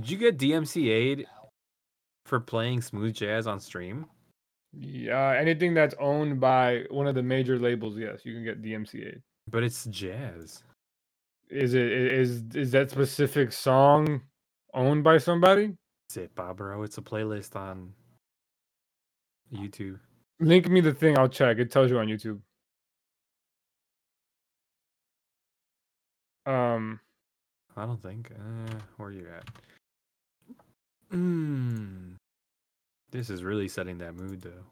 Did you get DMCA'd for playing smooth jazz on stream? Yeah, anything that's owned by one of the major labels, yes, you can get DMCA'd. But it's jazz. Is it is is that specific song owned by somebody? Zipa, bro. It's a playlist on YouTube. Link me the thing, I'll check. It tells you on YouTube. Um, I don't think. Uh, where are you at? Mm. This is really setting that mood, though.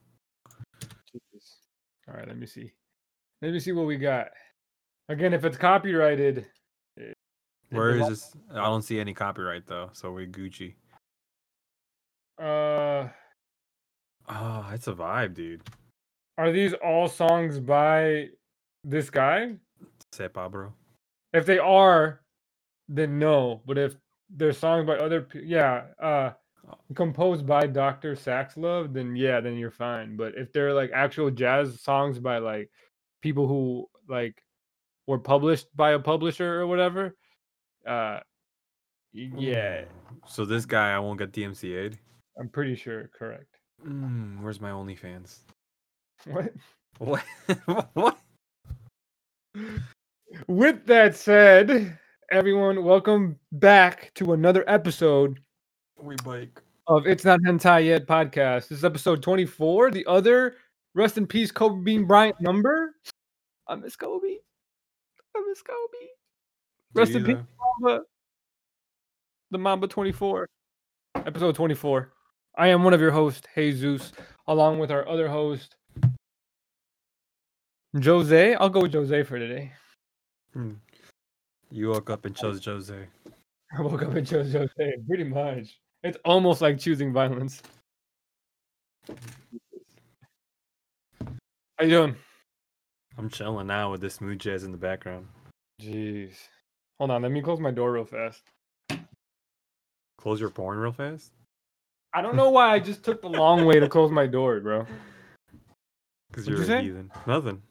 Jesus. All right, let me see. Let me see what we got. Again, if it's copyrighted, it- it Where is belong- this? I don't see any copyright though, so we're Gucci. Uh, Oh, it's a vibe, dude. are these all songs by this guy? Sepa, bro. If they are, then no. But if they're songs by other, yeah, uh, composed by Doctor Saxlove, then yeah, then you're fine. But if they're like actual jazz songs by like people who like were published by a publisher or whatever, uh, yeah, So this guy, I won't get DMCA'd. I'm pretty sure correct. Mm, where's my OnlyFans? What? What? what? With that said, everyone, welcome back to another episode We bike. of It's Not Hentai Yet podcast. This is episode 24, the other rest in peace Kobe Bean Bryant number. I miss Kobe. I miss Kobe. Rest in peace, Mamba. The Mamba 24. Episode 24. I am one of your hosts, Jesus, along with our other host, Jose. I'll go with Jose for today. Hmm. You woke up and chose Jose. I woke up and chose Jose, pretty much. It's almost like choosing violence. How you doing? I'm chilling now with this smooth jazz in the background. Jeez. Hold on, let me close my door real fast. Close your porn real fast. I don't know why I just took the long way to close my door, bro. Cause you're you a say? heathen. Nothing.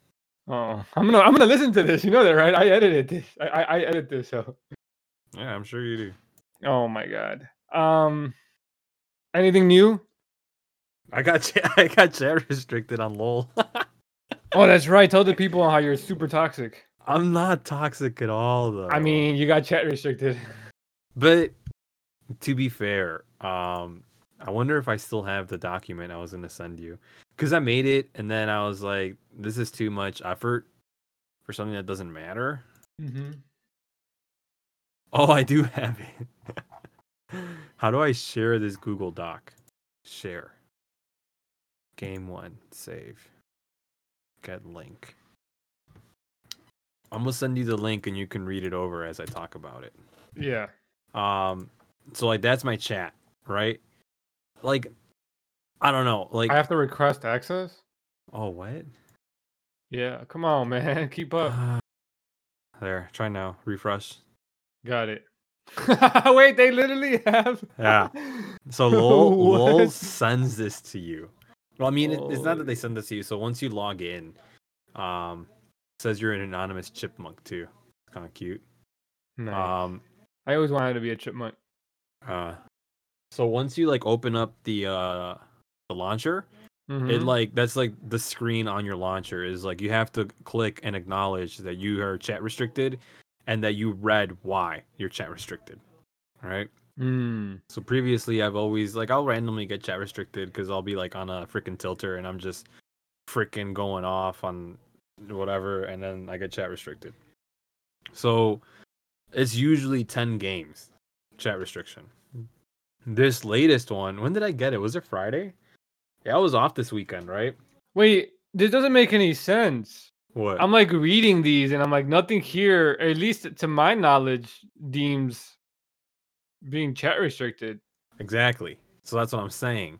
Oh, I'm gonna I'm gonna listen to this. You know that, right? I edited this. I I, I edit this. So. Yeah, I'm sure you do. Oh my god. Um. Anything new? I got cha- I got chat restricted on LOL. Oh, that's right. Tell the people how you're super toxic. I'm not toxic at all though. I mean, you got chat restricted. but to be fair, um, I wonder if I still have the document I was gonna send you because I made it and then I was like, this is too much effort for something that doesn't matter. Mm-hmm. Oh, I do have it. How do I share this Google Doc? Share. Game one, save. Get link. I'm gonna send you the link and you can read it over as I talk about it. Yeah. Um, so like that's my chat, right? Like, I don't know, like, I have to request access. oh what? Yeah. Come on, man. Keep up. Uh, there, try now. Refresh. Got it. Wait, they literally have. Yeah. So Lol, Lol What? sends this to you. Well, I mean, it, it's not that they send this to you. So once you log in, um, it says you're an anonymous chipmunk too. It's kind of cute. Nice. Um, I always wanted to be a chipmunk. uh, so once you like open up the uh the launcher, it Mhm. like that's like the screen on your launcher is like you have to click and acknowledge that you are chat restricted, and that you read why you're chat restricted. All right. Mm. So previously, I've always like I'll randomly get chat restricted because I'll be like on a freaking tilter and I'm just freaking going off on whatever, and then I get chat restricted. So it's usually ten games chat restriction. This latest one, when did I get it? Was it Friday? Yeah, I was off this weekend, right? Wait, this doesn't make any sense. What? I'm like reading these, and I'm like, nothing here, at least to my knowledge, deems being chat restricted. exactly. So that's what I'm saying.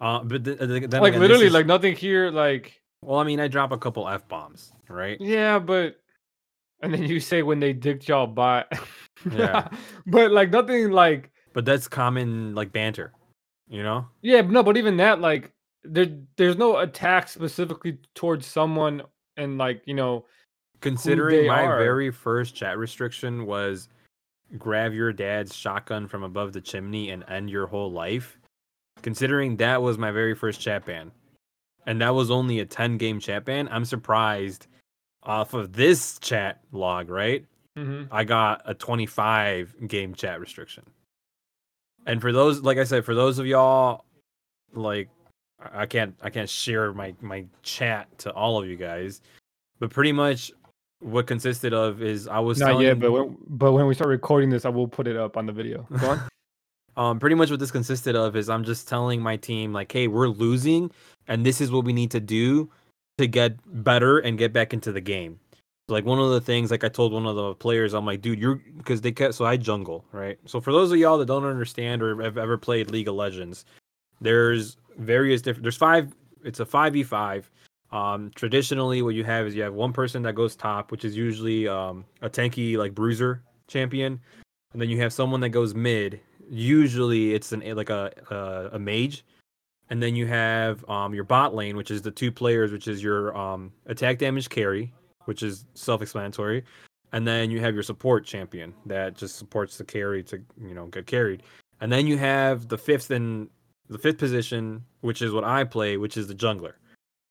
Uh, but th- th- then like again, literally, is- like nothing here. Like well, I mean, I drop a couple f bombs, right? yeah, but and then you say when they dicked y'all bot. Yeah. but like nothing like But that's common like banter, you know? yeah, but no, but even that like there there's no attack specifically towards someone and like you know Considering my are. very first chat restriction was grab your dad's shotgun from above the chimney and end your whole life, considering that was my very first chat ban, and that was only a 10 game chat ban, I'm surprised off of this chat log, right? hmm I got a 25 game chat restriction. And for those, like I said, for those of y'all, like I can't, I can't share my my chat to all of you guys, but pretty much what consisted of is I was Not telling, yet, but when, but when we start recording this, I will put it up on the video. Go on. um, pretty much what this consisted of is I'm just telling my team like, hey, we're losing, and this is what we need to do to get better and get back into the game. Like one of the things, like I told one of the players, I'm like, dude, you're because they kept so I jungle, right? So for those of y'all that don't understand or have ever played League of Legends, there's various different. There's five. It's a five v five. Um, traditionally, what you have is you have one person that goes top, which is usually um, a tanky like bruiser champion, and then you have someone that goes mid. Usually, it's an like a a, a mage, and then you have um, your bot lane, which is the two players, which is your um, attack damage carry, which is self-explanatory, and then you have your support champion that just supports the carry to you know get carried, and then you have the fifth and the fifth position, which is what I play, which is the jungler.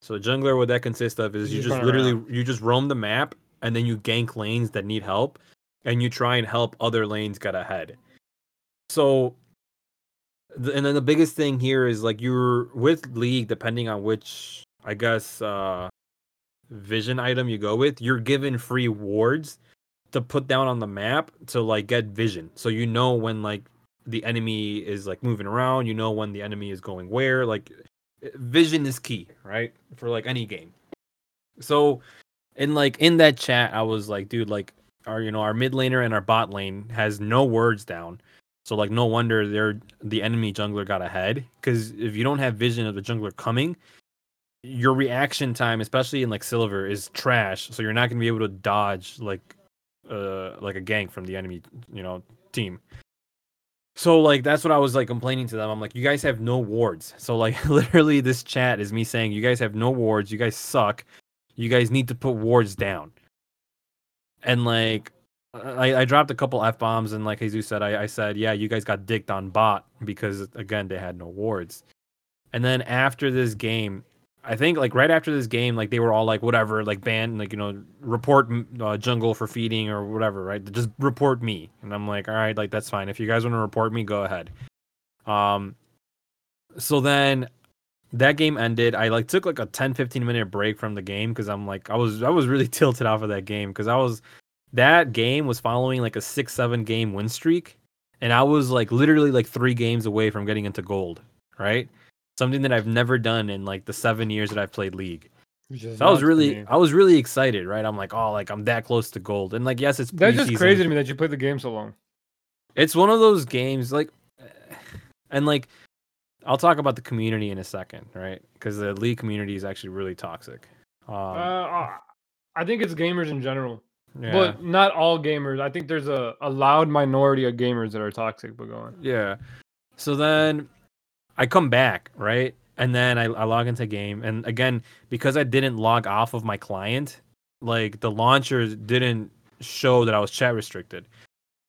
So the jungler, what that consists of is You you just literally around. you just roam the map and then you gank lanes that need help, and you try and help other lanes get ahead. So, and then the biggest thing here is like you're with league, depending on which I guess uh vision item you go with, you're given free wards to put down on the map to like get vision. So you know when like the enemy is like moving around, you know when the enemy is going where. Like vision is key, right? For like any game. So in like in that chat, I was like, dude, like our you know our mid laner and our bot lane has no words down. So like no wonder they're the enemy jungler got ahead because if you don't have vision of the jungler coming, your reaction time, especially in like silver, is trash. So you're not gonna be able to dodge like uh like a gank from the enemy, you know, team. So like that's what I was like complaining to them. I'm like, you guys have no wards. So like literally this chat is me saying you guys have no wards, you guys suck. You guys need to put wards down. And like I, I dropped a couple F bombs and like Jesus said, I, I said, yeah, you guys got dicked on bot because again they had no wards. And then after this game, I think like right after this game, like they were all like whatever, like ban, like you know, report uh, jungle for feeding or whatever, right? Just report me, and I'm like, all right, like that's fine. If you guys want to report me, go ahead. Um, so then that game ended. I like took like a 10, 15 minute break from the game because I'm like, I was I was really tilted off of that game because I was that game was following like a six seven game win streak, and I was like literally like three games away from getting into gold, right? Something that I've never done in like the seven years that I've played League. So I was really, me. I was really excited, right? I'm like, oh, like I'm that close to gold, and like, yes, it's That's just crazy to me that you played the game so long. It's one of those games, like, and like, I'll talk about the community in a second, right? Because the league community is actually really toxic. Um, uh, I think it's gamers in general, yeah, but not all gamers. I think there's a, a loud minority of gamers that are toxic. But going. yeah. So then I come back, right? And then I, I log into game, and again, because I didn't log off of my client, like the launcher didn't show that I was chat restricted.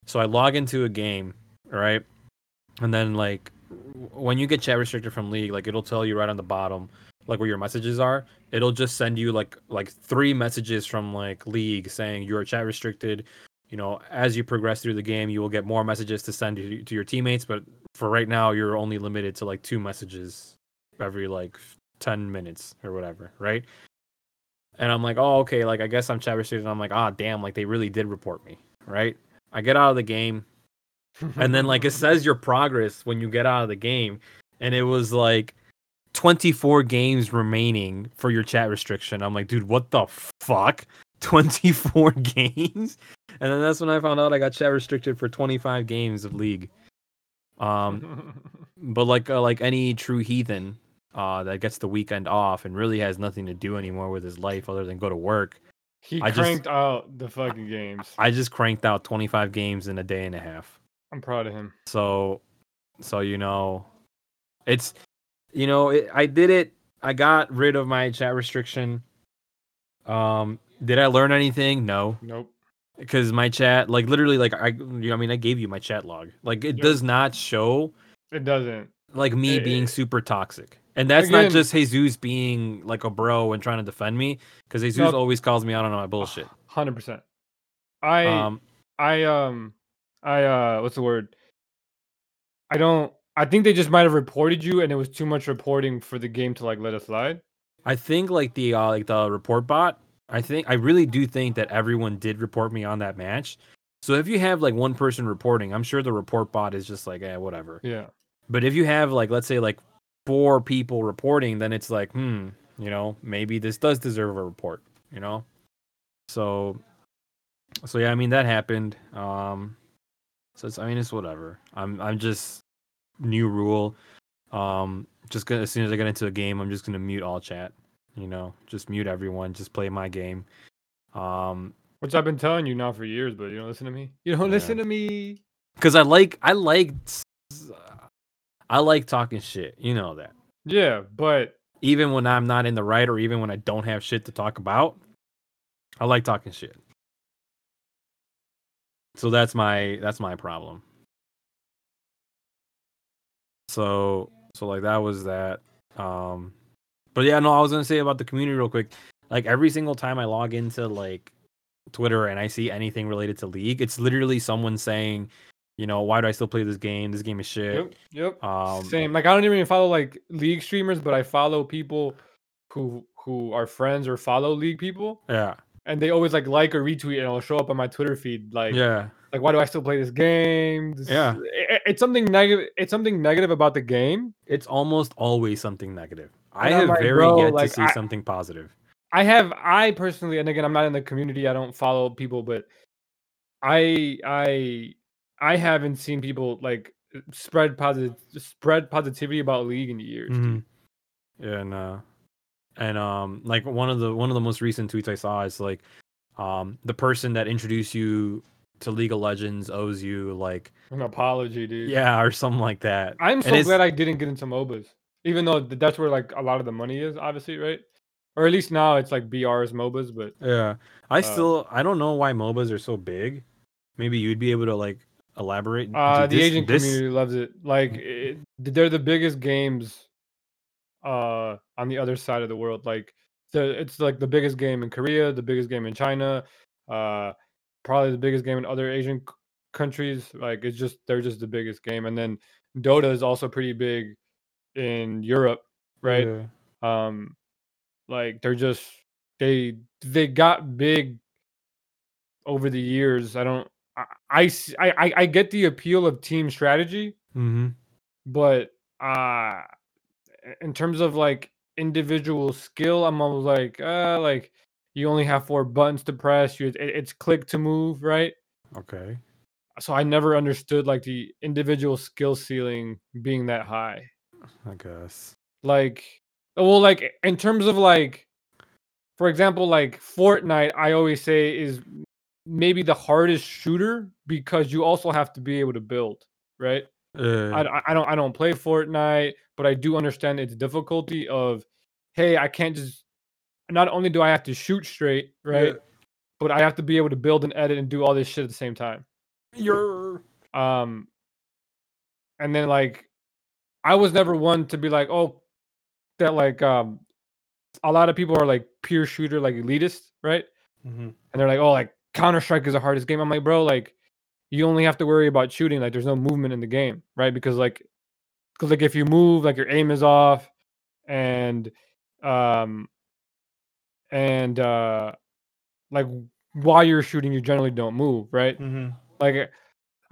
So I log into a game, right? And then like when you get chat restricted from League, like it'll tell you right on the bottom, like where your messages are. It'll just send you like like three messages from like League saying you are chat restricted. You know, as you progress through the game, you will get more messages to send to, to your teammates. But for right now, you're only limited to like two messages every like ten minutes or whatever, right? And I'm like, oh, okay, like I guess I'm chat restricted. I'm like, ah, damn, like they really did report me, right? I get out of the game, and then like it says your progress when you get out of the game, and it was like 24 games remaining for your chat restriction. I'm like, dude, what the fuck? 24 games? And then that's when I found out I got chat restricted for 25 games of League. Um, but like uh, like any true heathen uh, that gets the weekend off and really has nothing to do anymore with his life other than go to work, he I just- cranked out the fucking games. I just cranked out 25 games in a day and a half. I'm proud of him. So, so you know, it's you know, it, I did it. I got rid of my chat restriction. Um, did I learn anything? No. Nope. Because my chat, like literally, like I, you know, I mean, I gave you my chat log. Like it Yeah. does not show It doesn't. like me Eh, being eh. super toxic. And that's Again- not just Jesus being like a bro and trying to defend me, because Jesus No. always calls me out on my bullshit. Hundred percent. I Um, I um I uh what's the word? I don't I think they just might have reported you and it was too much reporting for the game to like let it slide. I think like the uh, like the report bot. I think I really do think that everyone did report me on that match. So if you have like one person reporting, I'm sure the report bot is just like, eh, whatever. Yeah. But if you have like let's say like four people reporting, then it's like, hmm, you know, maybe this does deserve a report, you know? So so yeah, I mean that happened. Um so it's I mean it's whatever. I'm I'm just new rule. Um just gonna as soon as I get into a game, I'm just gonna mute all chat. You know, just mute everyone, just play my game. Um Which I've been telling you now for years, but you don't listen to me. You don't Yeah. listen to me. because I like I like I like talking shit. You know that. Yeah, but even when I'm not in the right or even when I don't have shit to talk about, I like talking shit. So that's my that's my problem. So so like that was that. Um but yeah, no, I was gonna say about the community real quick. Like every single time I log into like Twitter and I see anything related to League, it's literally someone saying, you know, why do I still play this game? This game is shit. yep, yep. Um Same. Like I don't even follow like league streamers, but I follow people who who are friends or follow league people, yeah. and they always like like or retweet, and it'll show up on my Twitter feed. Like, Yeah. like why do I still play this game? This- Yeah. i- i- it's something negative. It's something negative about the game. It's almost always something negative. I And have like, very bro, yet like, to see I- something positive. I have I personally, and again, I'm not in the community. I don't follow people, but I I I haven't seen people like spread positive spread positivity about league in years. Mhm. Yeah, and uh, and um, like one of the one of the most recent tweets I saw is like, um, the person that introduced you to League of Legends owes you like, An apology, dude. yeah, or something like that. I'm so it's- glad I didn't get into MOBAs, even though that's where like a lot of the money is, obviously, right? Or at least now it's like BR's MOBAs, but Yeah, I Uh, still I don't know why MOBAs are so big. Maybe you'd be able to like elaborate. uh, the this- Asian this- community loves it. Like it, they're the biggest games uh on the other side of the world. Like the it's like the biggest game in Korea, the biggest game in China, uh probably the biggest game in other Asian c- countries. Like it's just they're just the biggest game. And then Dota is also pretty big in Europe, right? Yeah. um like they're just they they got big over the years i don't I I I get the appeal of team strategy Mm-hmm. but uh in terms of like individual skill i'm almost like uh like you only have four buttons to press you it, it's click to move right Okay. so i never understood like the individual skill ceiling being that high I guess. like well like in terms of like for example like fortnite i always say is maybe the hardest shooter because you also have to be able to build right Uh, I, I- don't i don't play fortnite but i do understand its difficulty of hey i can't just not only do i have to shoot straight right but i have to be able to build and edit and do all this shit at the same time You're. um and then like i was never one to be like oh that like um a lot of people are like pure shooter like elitist right Mm-hmm. and they're like oh like counter-strike is the hardest game i'm like bro like you only have to worry about shooting like there's no movement in the game right because like because like if you move like your aim is off and um and uh like while you're shooting you generally don't move right Mm-hmm. like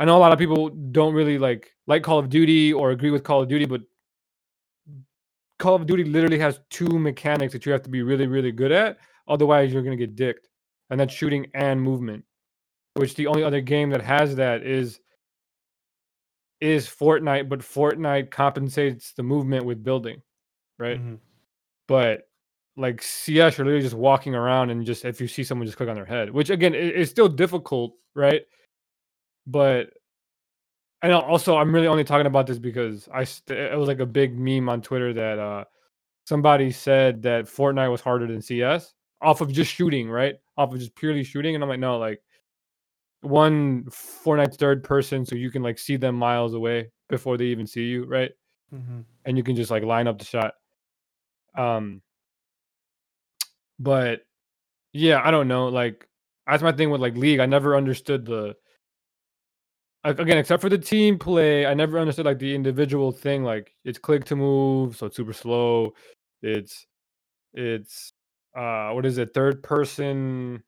I know a lot of people don't really like like Call of Duty or agree with Call of Duty, but Call of Duty literally has two mechanics that you have to be really, really good at. Otherwise, you're gonna get dicked, and that's shooting and movement. Which the only other game that has that is is Fortnite, but Fortnite compensates the movement with building, right? Mm-hmm. but like CS, you're literally just walking around and just if you see someone, just click on their head, which again i- is still difficult, right? But and also, I'm really only talking about this because I st- it was like a big meme on Twitter that uh somebody said that Fortnite was harder than CS off of just shooting, right? Off of just purely shooting, and I'm like, no, like one Fortnite third person, so you can like see them miles away before they even see you, right? Mm-hmm. And you can just like line up the shot. Um, but yeah, I don't know. Like that's my thing with like League. I never understood the again, except for the team play, I never understood like the individual thing. Like it's click to move, so it's super slow. It's it's uh what is it, third person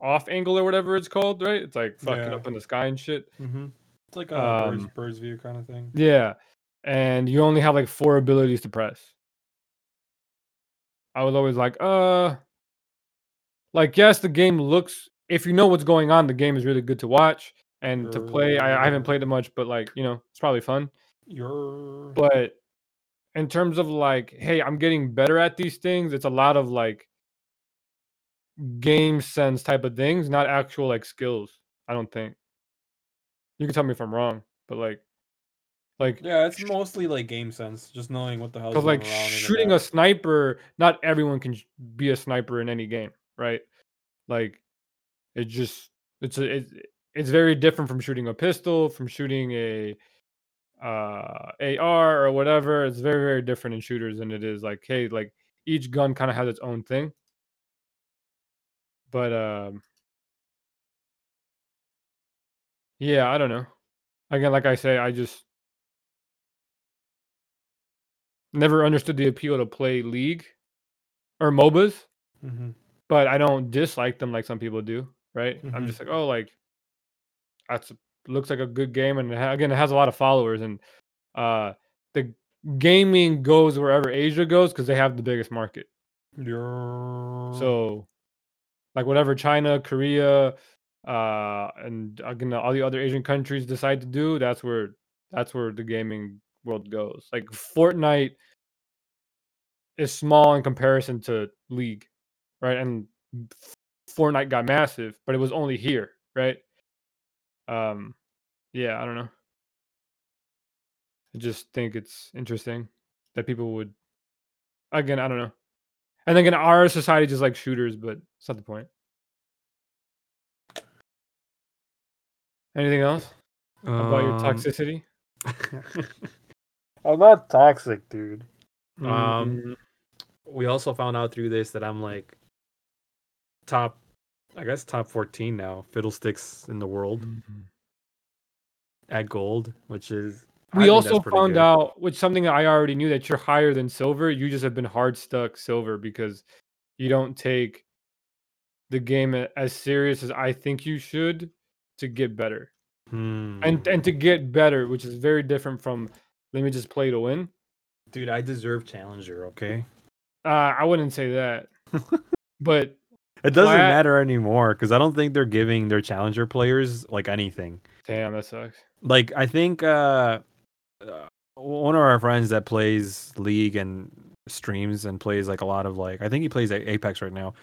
off angle or whatever it's called, right? It's like fucking Yeah. up in the sky and shit. Mm-hmm. It's like a Um, bird's, bird's view kind of thing. Yeah. And you only have like four abilities to press. I was always like, uh like yes, the game looks if you know what's going on, the game is really good to watch and to play. I, I haven't played it much, but like, you know, it's probably fun. You're But in terms of like, hey, I'm getting better at these things, it's a lot of like game sense type of things, not actual like skills. I don't think. You can tell me if I'm wrong, but like, like yeah, it's mostly like game sense, just knowing what the hell because like shooting a sniper, not everyone can be a sniper in any game, right? Like, it just it's a, it's it's very different from shooting a pistol, from shooting a uh AR or whatever. It's very very different in shooters than it is like hey, like each gun kind of has its own thing. But um yeah, I don't know. Again, like I say, I just never understood the appeal to play League or MOBAs, Mhm. but I don't dislike them like some people do, right? I'm Mhm. just like, oh, like that's looks like a good game, and again, it has a lot of followers, and uh, the gaming goes wherever Asia goes because they have the biggest market. You're So, like whatever China, Korea, uh, and again all the other Asian countries decide to do, that's where that's where the gaming world goes. Like Fortnite is small in comparison to League, right? And Fortnite got massive, but it was only here, right? Um, yeah, I don't know. I just think it's interesting that people would. Again, I don't know. And again, our society just like shooters, but it's not the point. Anything else about your Um, toxicity? I'm not toxic, dude. Um, Mm, We also found out through this that I'm like top, I guess top 14 now, fiddlesticks in the world mm. at gold, which is. We also found good. out, which something that I already knew, that you're higher than silver. You just have been hard stuck silver because you don't take the game as serious as I think you should to get better. Hmm. And and to get better, which is very different from let me just play to win. dude, I deserve challenger. Okay, Uh, I wouldn't say that, but it doesn't Flat- matter anymore because I don't think they're giving their challenger players like anything. damn, that sucks. Like I think uh, uh, one of our friends that plays League and streams and plays like a lot of like I think he plays Apex right now.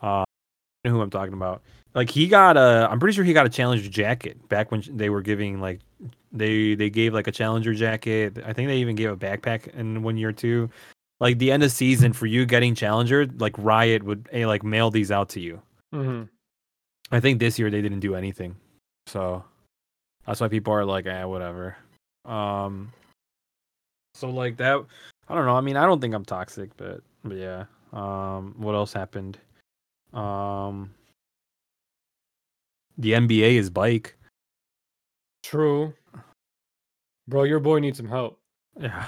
Uh, who I'm talking about? Like he got a, I'm pretty sure he got a challenger jacket back when they were giving like they they gave like a challenger jacket. I think they even gave a backpack in one year too. Like the end of season for you getting challenger, like Riot would eh, like mail these out to you. hmm I think this year they didn't do anything. So that's why people are like, eh, whatever. Um so like that I don't know. I mean, I don't think I'm toxic, but but yeah. Um what else happened? Um the NBA is bike. True, bro. Your boy needs some help. Yeah.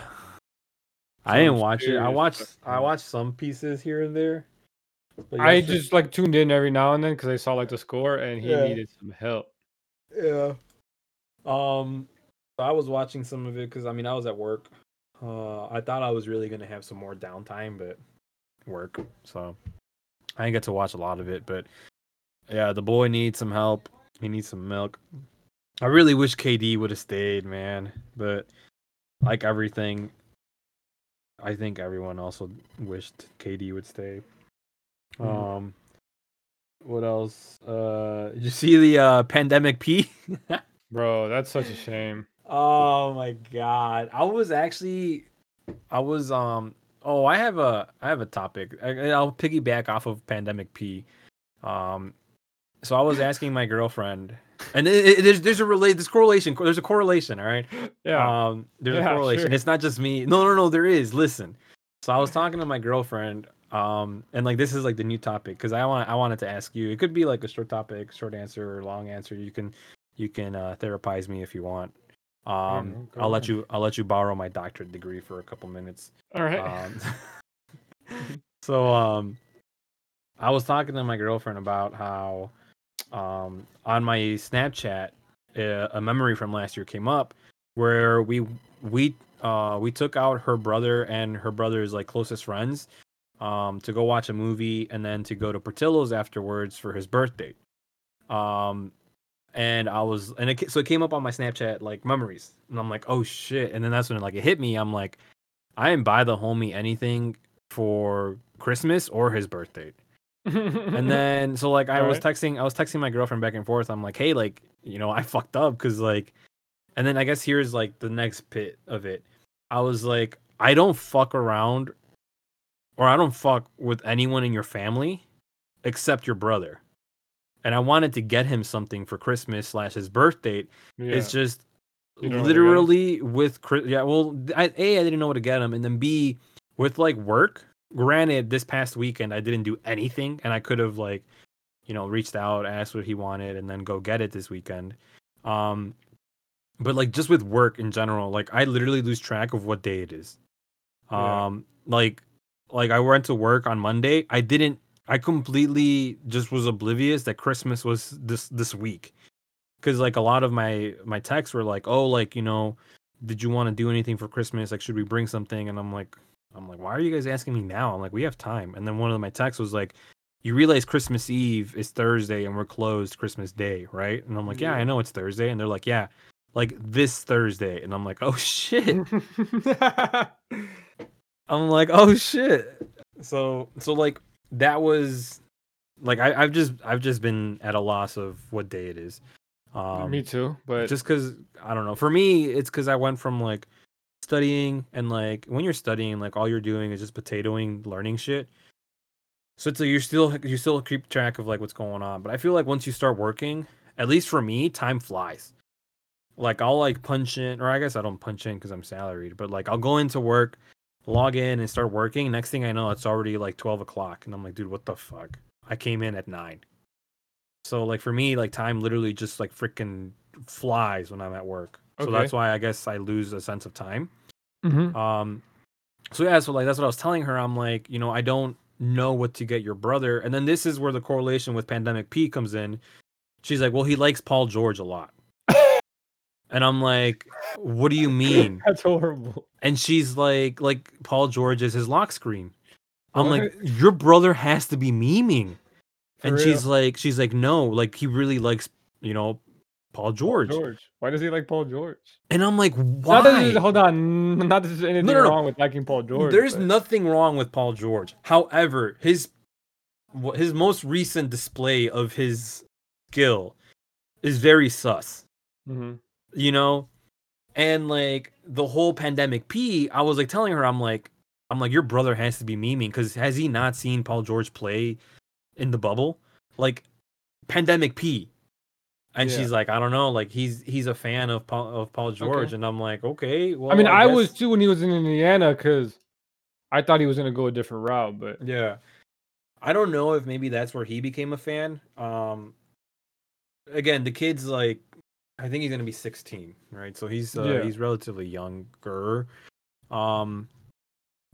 I didn't Some watch it. I watched I watched some pieces here and there. But I just like tuned in every now and then because I saw like the score and he Yeah. needed some help. Yeah. Um, so I was watching some of it because I mean I was at work. Uh, I thought I was really gonna have some more downtime, but work. So I didn't get to watch a lot of it. But yeah, the boy needs some help. He needs some milk. I really wish KD would have stayed, man. But like everything, I think everyone also wished KD would stay. Mhm. Um, what else? Uh, did you see the uh pandemic P? Bro, that's such a shame. Oh my god. I was actually I was um oh, I have a I have a topic. I, I'll piggyback off of Pandemic P. Um so I was asking my girlfriend, and it, it, there's there's a relate this correlation. There's a correlation. All right. Yeah. Um, there's Yeah, a correlation. sure. It's not just me. No, no, no. There is. Listen. So I was talking to my girlfriend. Um, and like this is like the new topic because I want I wanted to ask you. It could be like a short topic, short answer, or long answer. You can you can uh, therapize me if you want. Um, I'll let you I'll let you borrow my doctorate degree for a couple minutes. All right. Um, so um, I was talking to my girlfriend about how um, on my Snapchat uh, a memory from last year came up where we we uh, we took out her brother and her brother's like closest friends um, to go watch a movie and then to go to Portillo's afterwards for his birthday. Um, and I was and it so it came up on my Snapchat like memories, and I'm like, oh shit! And then that's when like it hit me. I'm like, I didn't buy the homie anything for Christmas or his birthday. And then so like I was Alright. texting I was texting my girlfriend back and forth. I'm like, hey, like, you know, I fucked up because like and then I guess here's like the next bit of it. I was like, I don't fuck around or I don't fuck with anyone in your family except your brother. And I wanted to get him something for Christmas slash his birthday. yeah. It's just You know what to get him? literally with Chris. Yeah, well, I, a I didn't know what to get him, and then b with like work. Granted, this past weekend I didn't do anything, and I could have like, you know, reached out, asked what he wanted, and then go get it this weekend. Um, but like just with work in general, like I literally lose track of what day it is. Yeah. Um, like, like I went to work on Monday. I didn't. I completely just was oblivious that Christmas was this this week because like a lot of my my texts were like oh like you know did you want to do anything for christmas like should we bring something and i'm like i'm like why are you guys asking me now? I'm like we have time. And then one of my texts was like you realize christmas eve is thursday and we're closed christmas day right? And i'm like yeah i know it's thursday. And they're like yeah like this thursday. And i'm like oh shit. I'm like oh shit. So so like that was like I, i've just i've just been at a loss of what day it is. Um Me too, but just because i don't know. For me it's because i went from like studying and like when you're studying like all you're doing is just potatoing learning shit. So it's like you're still you still keep track of like what's going on. But i feel like once you start working at least for me time flies. Like i'll like punch in or i guess i don't punch in because i'm salaried but like i'll go into work log in and start working. Next thing i know it's already like 12 o'clock and i'm like dude what the fuck? I came in at 9 so like for me like time literally just like freaking flies when i'm at work. So Okay. that's why i guess i lose a sense of time Mhm. um so yeah so like that's what i was telling her. I'm like you know i don't know what to get your brother. And then this is where the correlation with pandemic p comes in. She's like well he likes paul george a lot. And i'm like what do you mean? That's horrible. and she's like like paul george is his lock screen. I'm like your brother has to be memeing. For and real. she's like she's like no like he really likes you know paul george, George. Why does he like Paul George? and i'm like why there's, hold on. Not that there's anything no, no. wrong with liking Paul George. There's but- nothing wrong with Paul George. However, his his most recent display of his skill is very sus. Mhm. You know, and like the whole pandemic P, I was like telling her, I'm like, I'm like, your brother has to be memeing because has he not seen Paul George play in the bubble? Like pandemic P. And Yeah. she's like, I don't know, like he's he's a fan of Paul of Paul George, Okay. and I'm like, okay, well, I mean, I, was guess- too when he was in Indiana because I thought he was gonna go a different route, but Yeah. I don't know if maybe that's where he became a fan. Um again, the kid's like I think he's going to be 16, right? So he's uh, Yeah. he's relatively younger. Um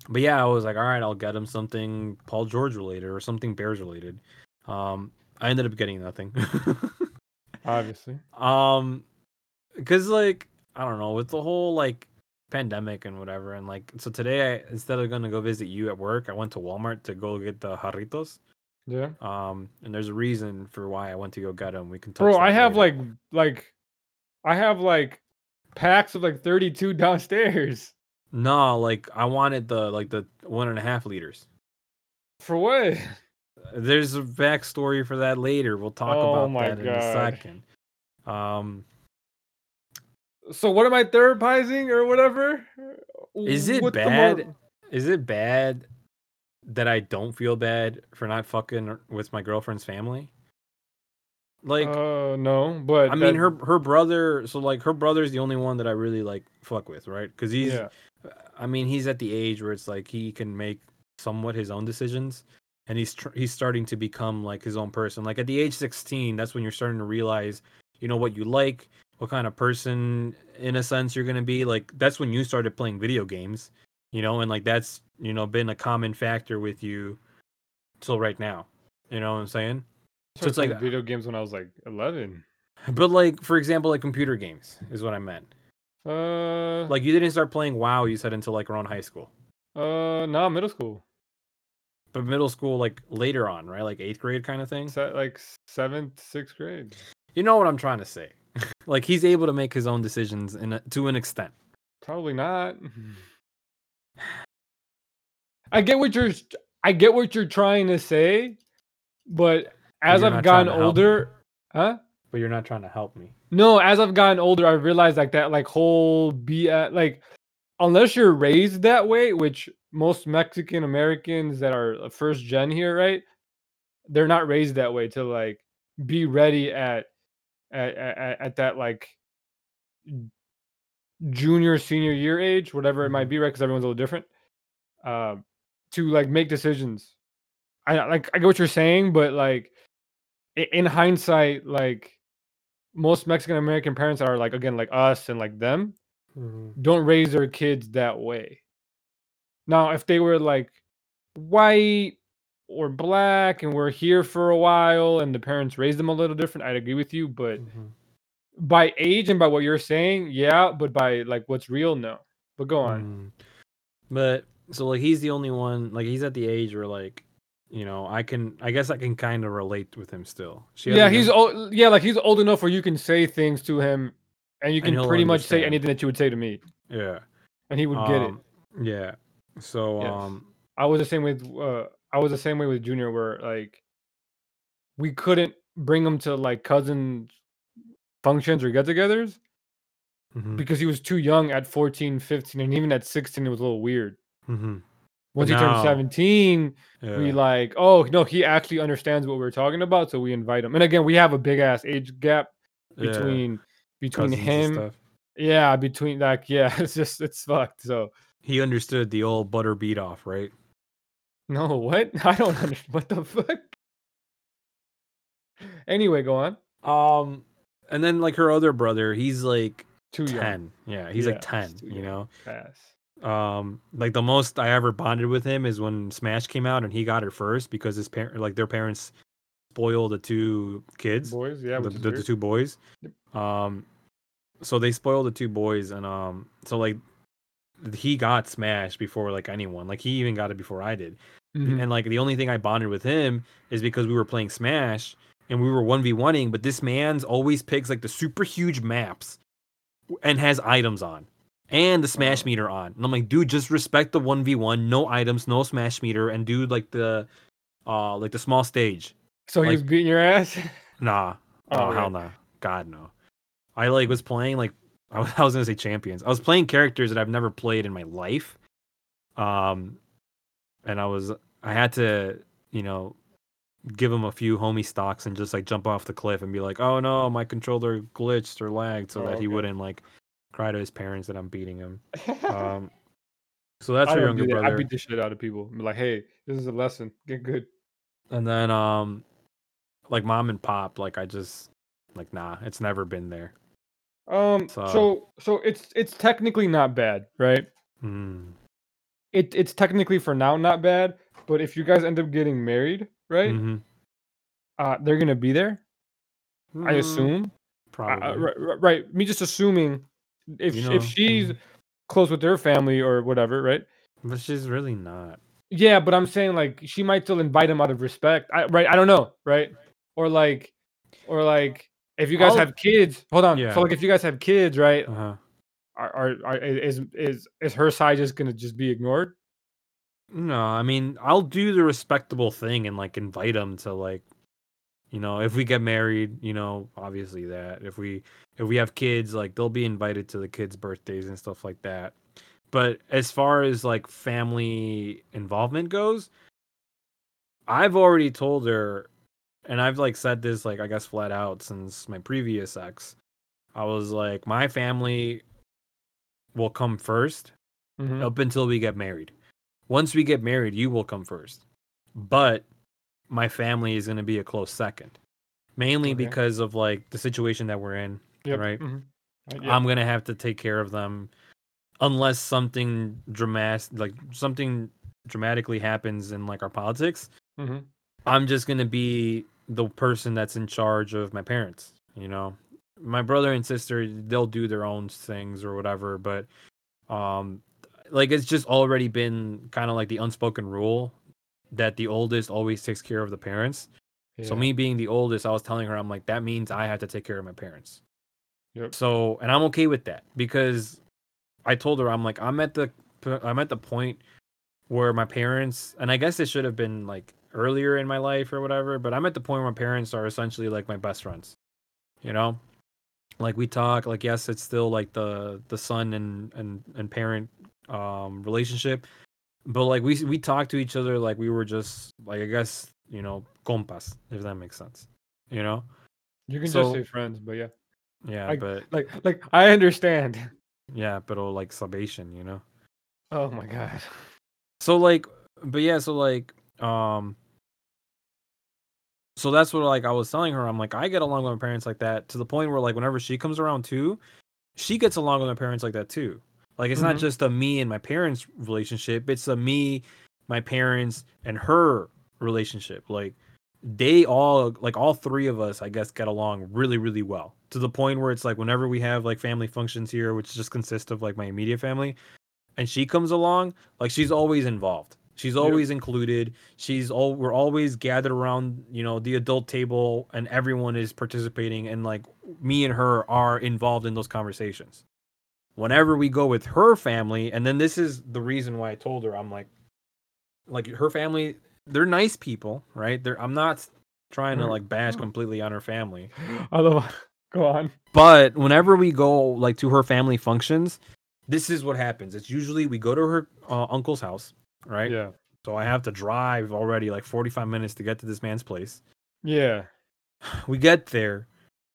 but yeah, I was like, all right, I'll get him something Paul George related or something Bears related. Um I ended up getting nothing. obviously, um because like I don't know, with the whole like pandemic and whatever and like so today I instead of going to go visit you at work, I went to Walmart to go get the jarritos. yeah. Um, and there's a reason for why I went to go get them. We can talk. Bro, I have later. like like I have like packs of like 32 downstairs. no, like I wanted the like the one and a half liters. For what? There's a backstory for that later. We'll talk Oh about that in a second. Um, So what am I therapizing or whatever? Is it What's bad? is it bad that I don't feel bad for not fucking with my girlfriend's family? Like uh, no, but I mean her her brother so like her brother's the only one that I really like fuck with, right? Cuz he's Yeah. I mean, he's at the age where it's like he can make somewhat his own decisions and he's tr- he's starting to become like his own person. Like at the age 16, that's when you're starting to realize, you know, what you like, what kind of person in a sense you're going to be. Like that's when you started playing video games, you know, and like that's, you know, been a common factor with you till right now. You know what I'm saying? So it's like- video games when I was like 11. But like for example, like computer games is what I meant. Uh, Like you didn't start playing WoW, you said until like around high school. uh, no, middle school. But middle school like later on, right? Like 8th grade kind of thing. Like seventh, sixth grade. You know what I'm trying to say. like he's able to make his own decisions in a, to an extent. Probably not. I get what you're. I get what you're trying to say, but as I've gotten to help me. older, huh? But you're not trying to help me. No, as I've gotten older, I realized like that like whole be at uh, like unless you're raised that way, which most Mexican Americans that are uh, first gen here, right? They're not raised that way to like be ready at at at, at that like junior senior year age, whatever it might Mhm. be, right? Because everyone's a little different. Um, to like make decisions. I like I get what you're saying, but like in hindsight, like most Mexican American parents are like again like us and like them don't raise their kids that way. Now, if they were like white or black and were here for a while and the parents raised them a little different, I'd agree with you. But Mhm. by age and by what you're saying, yeah. But by like what's real, no. But go on. Mm. But so like he's the only one like he's at the age where like you know I can I guess I can kind of relate with him still. She yeah, he's old. Yeah, like he's old enough where you can say things to him, and you can he'll pretty much say anything that you would say to me, yeah and he would get it. Um, Yeah. So Yes. um I was the same with uh I was the same way with Junior where like we couldn't bring him to like cousin functions or get-togethers mhm, because he was too young at 14, 15 and even at 16 it was a little weird. mhm, Once he turned 17, yeah. we like, oh no, he actually understands what we're talking about, so we invite him. And again, we have a big ass age gap yeah, between between cousins him yeah, between like yeah, it's just it's fucked. So He understood the old butter beat off, right? no, what? I don't understand what the fuck. Anyway, go on. Um, and then like her other brother, he's like Too young. ten. Yeah, he's Yeah, like ten. You young. know, Pass. um, like the most I ever bonded with him is when Smash came out and he got it first because his parent, like their parents, spoiled the two kids, Boys, yeah, the, the, the two boys. Yep. Um, so they spoiled the two boys, and um, so like he got Smash before like anyone. Like he even got it before I did. Mhm. And like the only thing I bonded with him is because we were playing Smash and we were 1v1ing, but this man's always picks like the super huge maps and has items on and the smash Oh. meter on. And I'm like, dude, just respect the 1v1, no items, no smash meter, and do like the uh like the small stage. So he like- was beating your ass. Nah. Oh, Oh, hell no. God no. I like was playing like I was, I was gonna say champions. I was playing characters that I've never played in my life. Um and I was I had to, you know, give him a few homie stocks and just like jump off the cliff and be like, "Oh no, my controller glitched or lagged," so Oh, that he wouldn't like cry to his parents that I'm beating him. Um so that's your younger that. I brother. beat the shit out of people. I'm like, hey, this is a lesson. Get good. And then um like mom and pop, like I just like nah, it's never been there. Um. So- So so it's it's technically not bad, right? Mm. It it's technically for now not bad. But if you guys end up getting married, right? Mhm. Uh, they're gonna be there. I Mm, assume. Probably. uh, right, right. Me just assuming if You know, if she's mhm. close with their family or whatever, right? But she's really not. Yeah, but I'm saying like she might still invite him out of respect. I, right? I don't know, right? Or like, or like if you guys I'll- have kids, hold on. Yeah. So like if you guys have kids, right? Uh-huh. Are, are, are is is is her side just gonna just be ignored? No, I mean, I'll do the respectable thing and like invite them to like you know, if we get married, you know, obviously that. If we if we have kids, like they'll be invited to the kids' birthdays and stuff like that. But as far as like family involvement goes, I've already told her and I've like said this like I guess flat out since my previous ex. I was like, my family will come 1st Mhm. up until we get married. Once we get married, you will come first. But my family is going to be a close second. Mainly Okay. because of like the situation that we're in. Yep. right. mhm. Uh, yeah. I'm going to have to take care of them unless something dramatic like something dramatically happens in like our politics. Mhm. I'm just gonna be the person that's in charge of my parents. You know, my brother and sister they'll do their own things or whatever, but um, like it's just already been kind of like the unspoken rule that the oldest always takes care of the parents. So me being the oldest, I was telling her I'm like that means I have to take care of my parents. Yep. So and I'm okay with that because I told her I'm like I'm at the I'm at the point where my parents and I guess it should have been like earlier in my life or whatever, but I'm at the point where my parents are essentially like my best friends. You know? Like we talk like yes, it's still like the the son and and and parent um relationship, but like we we talk to each other like we were just like I guess, you know, compas if that makes sense. You know? You can so- just say friends, but yeah. Yeah, Like- but Like like I understand. yeah, but oh, like salvation, you know? Oh my god. so like but yeah so like um so that's what like i was telling her i'm like i get along with my parents like that to the point where like whenever she comes around too she gets along with my parents like that too. Like it's not Mhm. just a me and my parents relationship it's a me my parents and her relationship. Like they all like all three of us i guess get along really really well to the point where it's like whenever we have like family functions here which just consist of like my immediate family and she comes along like she's always involved she's Yep. always included she's all we're always gathered around you know the adult table and everyone is participating and like me and her are involved in those conversations whenever we go with her family and then this is the reason why i told her i'm like like her family they're nice people right they're i'm not trying to Mhm. like bash completely on her family I love go on. but whenever we go like to her family functions, this is what happens. It's usually we go to her uh, uncle's house, right? Yeah. So I have to drive already like 45 minutes to get to this man's place. Yeah. We get there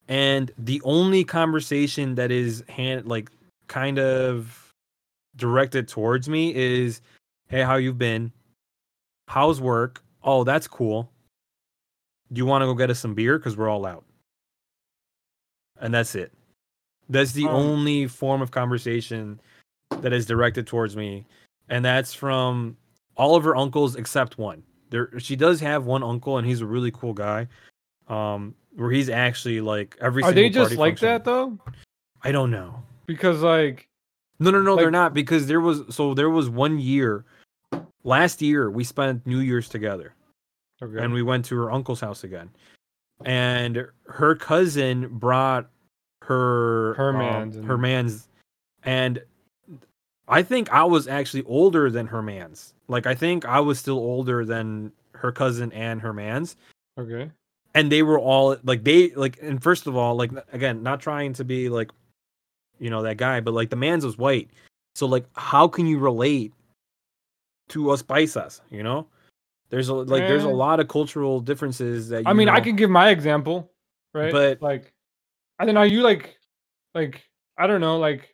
and the only conversation that is hand like kind of directed towards me is, "Hey, how you been? How's work? Oh, that's cool. Do you want to go get us some beer cuz we're all out?" And that's it. That's the Um, only form of conversation that is directed towards me, and that's from all of her uncles except one. There, she does have one uncle, and he's a really cool guy. Um, where he's actually like every. Are they just like function- that though? I don't know. Because like No, no, no, they're not because there was so there was one year. Last year we spent New Year's together, okay. and we went to her uncle's house again, and her cousin brought her Her um, mans her man's, and I think I was actually older than her man's. Like I think I was still older than her cousin and her man's, okay. and they were all like they like. And first of all, like again, not trying to be like, you know, that guy, but like the man's was white, so like how can you relate to us paisas? You know, there's a like there's a Eh. lot of cultural differences that. You I mean, I can give my example, right? But- like, I don't know. You like, like, I don't know. Like,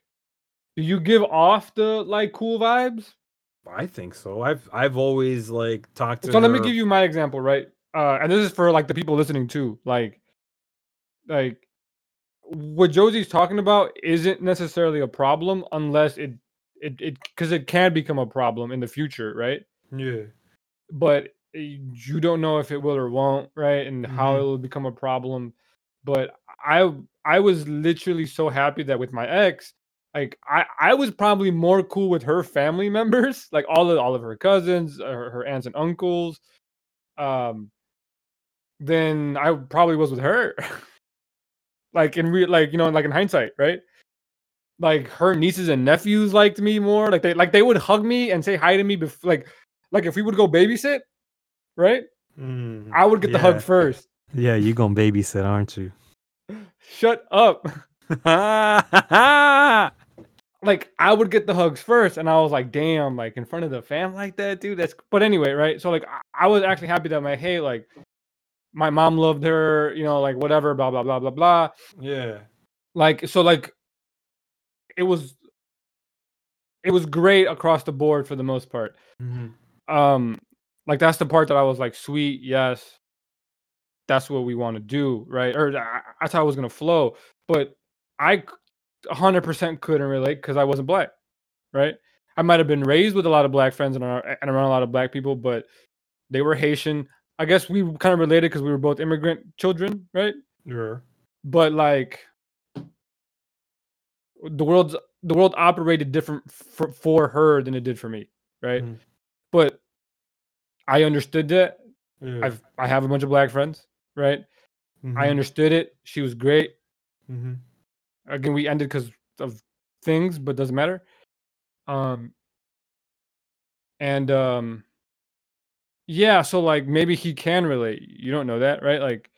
do you give off the like cool vibes? I think so. I've I've always like talked to. So let me give you my example, right? Uh, and this is for like the people listening too. Like, like what Josie's talking about isn't necessarily a problem unless it it it because it can become a problem in the future, right? Yeah. but you don't know if it will or won't, right? And how Mhm. it will become a problem. But I I was literally so happy that with my ex, like I I was probably more cool with her family members, like all of all of her cousins, uh, her, her aunts and uncles, um, than I probably was with her. like in real, like you know, like in hindsight, right? Like her nieces and nephews liked me more. Like they like they would hug me and say hi to me before, like like if we would go babysit, right? Mm, I would get the hug first. Yeah, you gonna babysit, aren't you? Shut up. Like I would get the hugs first, and I was like, damn, like in front of the fam like that, dude. That's but anyway, right? So like I, I was actually happy that my hey, like my mom loved her, you know, like whatever, blah blah blah blah blah. Yeah. Like so, like it was, it was great across the board for the most part. Mm-hmm. Um, like that's the part that I was like, sweet, yes, that's what we want to do, right? Or I- that's how I was gonna flow. But I, hundred percent couldn't relate because I wasn't black, right? I might have been raised with a lot of black friends and, ar- and around a lot of black people, but they were Haitian. I guess we kind of related because we were both immigrant children, right? Sure. But like the world's the world operated different for, for her than it did for me, right? Mhm. But I understood that. Yeah. I've I have a bunch of black friends, right? I Mhm. understood it. She was great. Mhm. Again, we ended because of things, but doesn't matter. Um, and um, yeah. So like maybe he can relate. You don't know that, right? Like,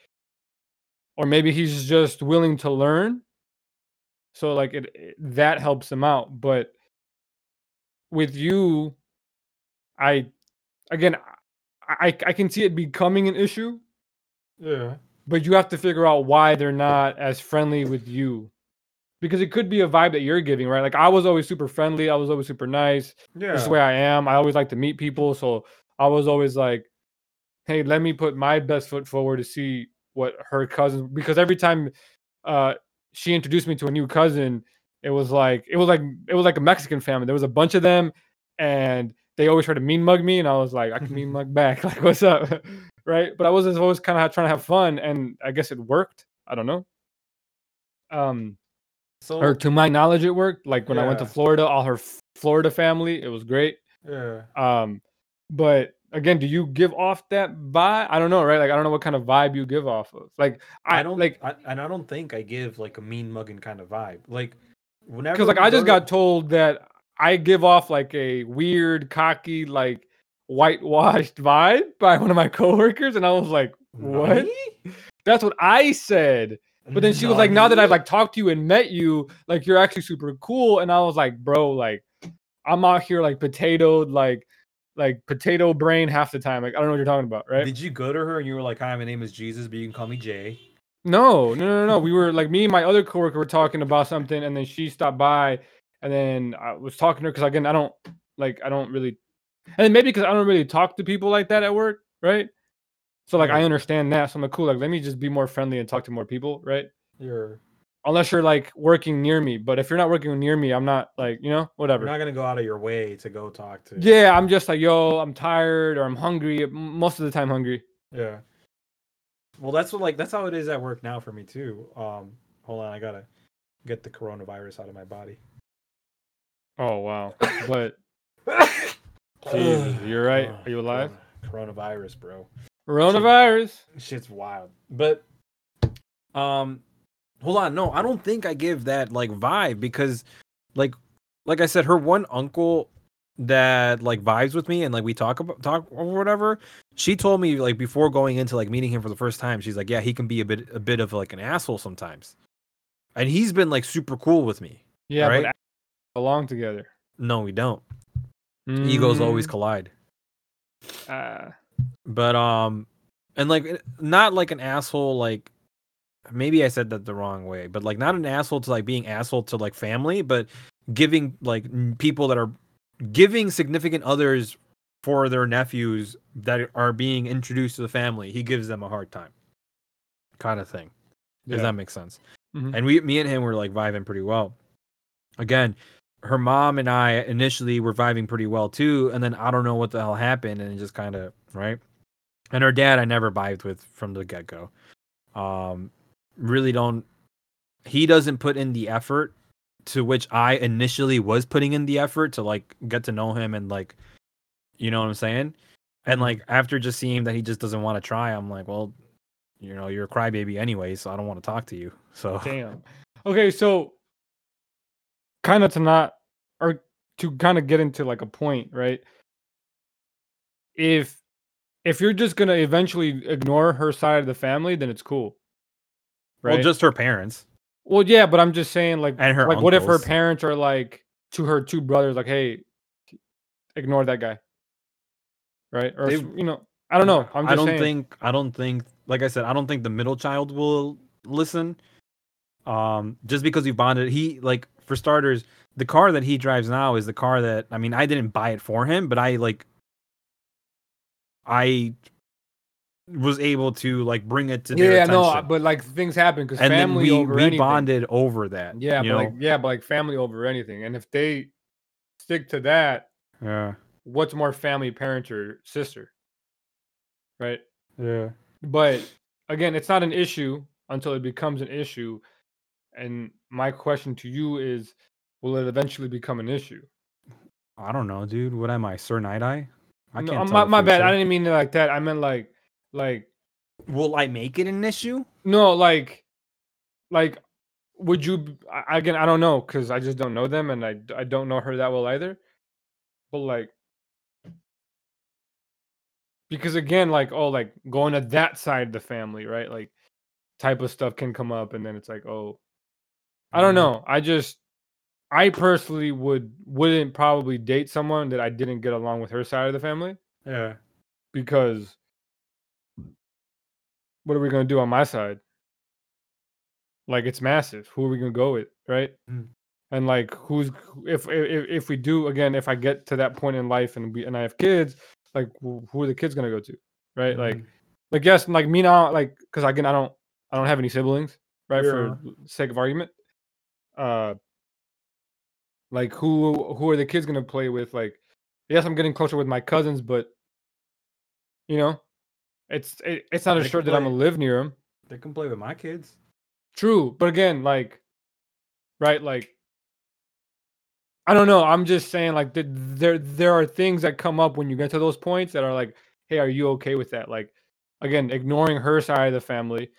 or maybe he's just willing to learn. So like it, it that helps him out. But with you, I again, I I I can see it becoming an issue Yeah. but you have to figure out why they're not as friendly with you because it could be a vibe that you're giving right? Like i was always super friendly i was always super nice. Yeah. this is the way i am. I always like to meet people so i was always like hey let me put my best foot forward to see what her cousin because every time uh she introduced me to a new cousin it was like it was like it was like a mexican family. There was a bunch of them and they always try to mean mug me and i was like i can mean mug back like what's up? Right? But i was always kind of trying to have fun and i guess it worked. I don't know. Um so or to my knowledge it worked. Like when i went to florida all her florida family it was great. Yeah. um but again do you give off that vibe? I don't know right? Like i don't know what kind of vibe you give off of. Like i, I don't like I, and I don't think I give like a mean mugging kind of vibe. Like whenever because like i just to- got told that i give off like a weird cocky like whitewashed vibe by one of my coworkers and i was like what? That's what i said But then she was like, now that I've like talked to you and met you, like you're actually super cool. And I was like, bro, like I'm out here like potatoed, like like potato brain half the time. Like I don't know what you're talking about, right? Did you go to her and you were like, "Hi, my name is Jesus, but you can call me Jay." No, no, no, no. We were like me and my other coworker were talking about something, and then she stopped by, and then I was talking to her because again, I don't like I don't really, and then maybe because I don't really talk to people like that at work, right? So like I understand that. So I'm like, cool. Like let me just be more friendly and talk to more people, right? You're Unless you're like working near me, but if you're not working near me, I'm not like you know whatever. you're not gonna go out of your way to go talk to. Yeah, I'm just like yo, I'm tired or I'm hungry. Most of the time, hungry. Yeah. Well, that's what like that's how it is at work now for me too. Um, hold on, I gotta get the coronavirus out of my body. Oh wow, but Jesus, you're right. Oh, Are you alive? Coronavirus, bro. Coronavirus. Shit's wild. But um hold on, no, I don't think I give that like vibe because like like I said, her one uncle that like vibes with me and like we talk about talk or whatever, she told me like before going into like meeting him for the first time, she's like, Yeah, he can be a bit a bit of like an asshole sometimes. And he's been like super cool with me. Yeah, Right? but belong together. No, we don't. Egos always Mm, collide. uh, but um and like eh, not like an asshole like maybe i said that the wrong way but like not an asshole to like being asshole to like family but giving like people that are giving significant others for their nephews that are being introduced to the family he gives them a hard time kind of thing does Yeah. that make sense Mhm. and we me and him were like vibing pretty well again her mom and i initially were vibing pretty well too and then i don't know what the hell happened and it just kind of right? And her dad i never vibed with from the get-go. Um really don't he doesn't put in the effort to which i initially was putting in the effort to like get to know him and like you know what i'm saying? And like after just seeing that he just doesn't want to try i'm like well you know you're a crybaby anyway so i don't want to talk to you. So Damn. Okay, so kind of to not or to kind of get into like a point, right? If if you're just gonna eventually ignore her side of the family, then it's cool. Right. well just her parents Well, yeah, but I'm just saying, like, And her like, what if her parents are like to her two brothers, like, hey, ignore that guy, right? Or They- you know, I don't know. I'm just I don't saying. think I don't think like I said, I don't think the middle child will listen. Um, just because we bonded, he like for starters, the car that he drives now is the car that I mean, I didn't buy it for him, but I like I was able to like bring it to Yeah, no, but like things happen because family we over we anything. bonded over that. Yeah, but know? like yeah, but like family over anything. And if they stick to that, yeah, what's more family, parent or sister? Right? yeah. But again, it's not an issue until it becomes an issue. And my question to you is will it eventually become an issue? I don't know, dude. What am I, Sir Night Eye? I No, can't. my, my bad. I didn't mean it like that. I meant like like Will I make it an issue? no, like like would you b- I- again I don't know because I just don't know them and I I don't know her that well either. But like because again, like oh like going to that side of the family, right? Like type of stuff can come up and then it's like, oh I don't know. I just I personally would wouldn't probably date someone that I didn't get along with her side of the family Yeah. because what are we gonna do on my side? Like it's massive. Who are we gonna go with, right? Mm. And like who's if, if if we do again, if I get to that point in life and we and I have kids, like who are the kids gonna go to, right? Like Mhm. like yes, like me now, like because again I don't I don't have any siblings, right? For sake of argument, uh, like who who are the kids gonna play with? Like yes, I'm getting closer with my cousins, but you know, it's it, it's not They assured that I'm gonna live near them. they can play with my kids. True, but again, like, right, like, I don't know. I'm just saying, like, th- there there are things that come up when you get to those points that are like, hey, are you okay with that? Like, again, ignoring her side of the family,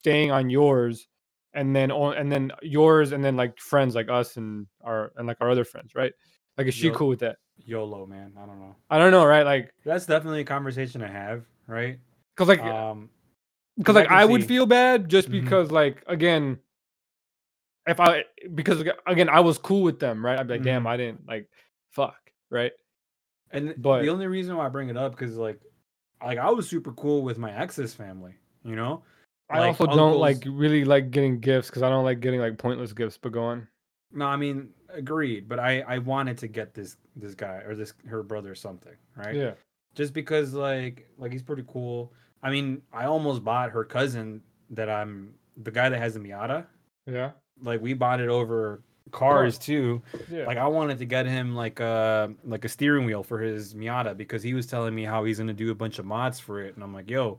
staying on yours, and then and then yours, and then like friends like us and our and like our other friends, right? Like, is she Yo- cool with that? YOLO, man. I don't know. I don't know, right? Like, That's definitely a conversation to have, right? cause like Um, because I like can I, would feel bad just Mhm. because like again if I because again I was cool with them right I'd be like damn Mhm. I didn't like fuck right and but- the only reason why I bring it up because like, like I was super cool with my ex's family. You know, I Like, also don't like really like getting gifts because I don't like getting like pointless gifts but go on No, I mean, agreed. But I I wanted to get this this guy or this her brother something, right? yeah Just because like like he's pretty cool. I mean, I almost bought her cousin that I'm the guy that has the Miata. yeah Like we bought it over cars too. yeah Like I wanted to get him like a like a steering wheel for his Miata because he was telling me how he's gonna do a bunch of mods for it, and I'm like, yo,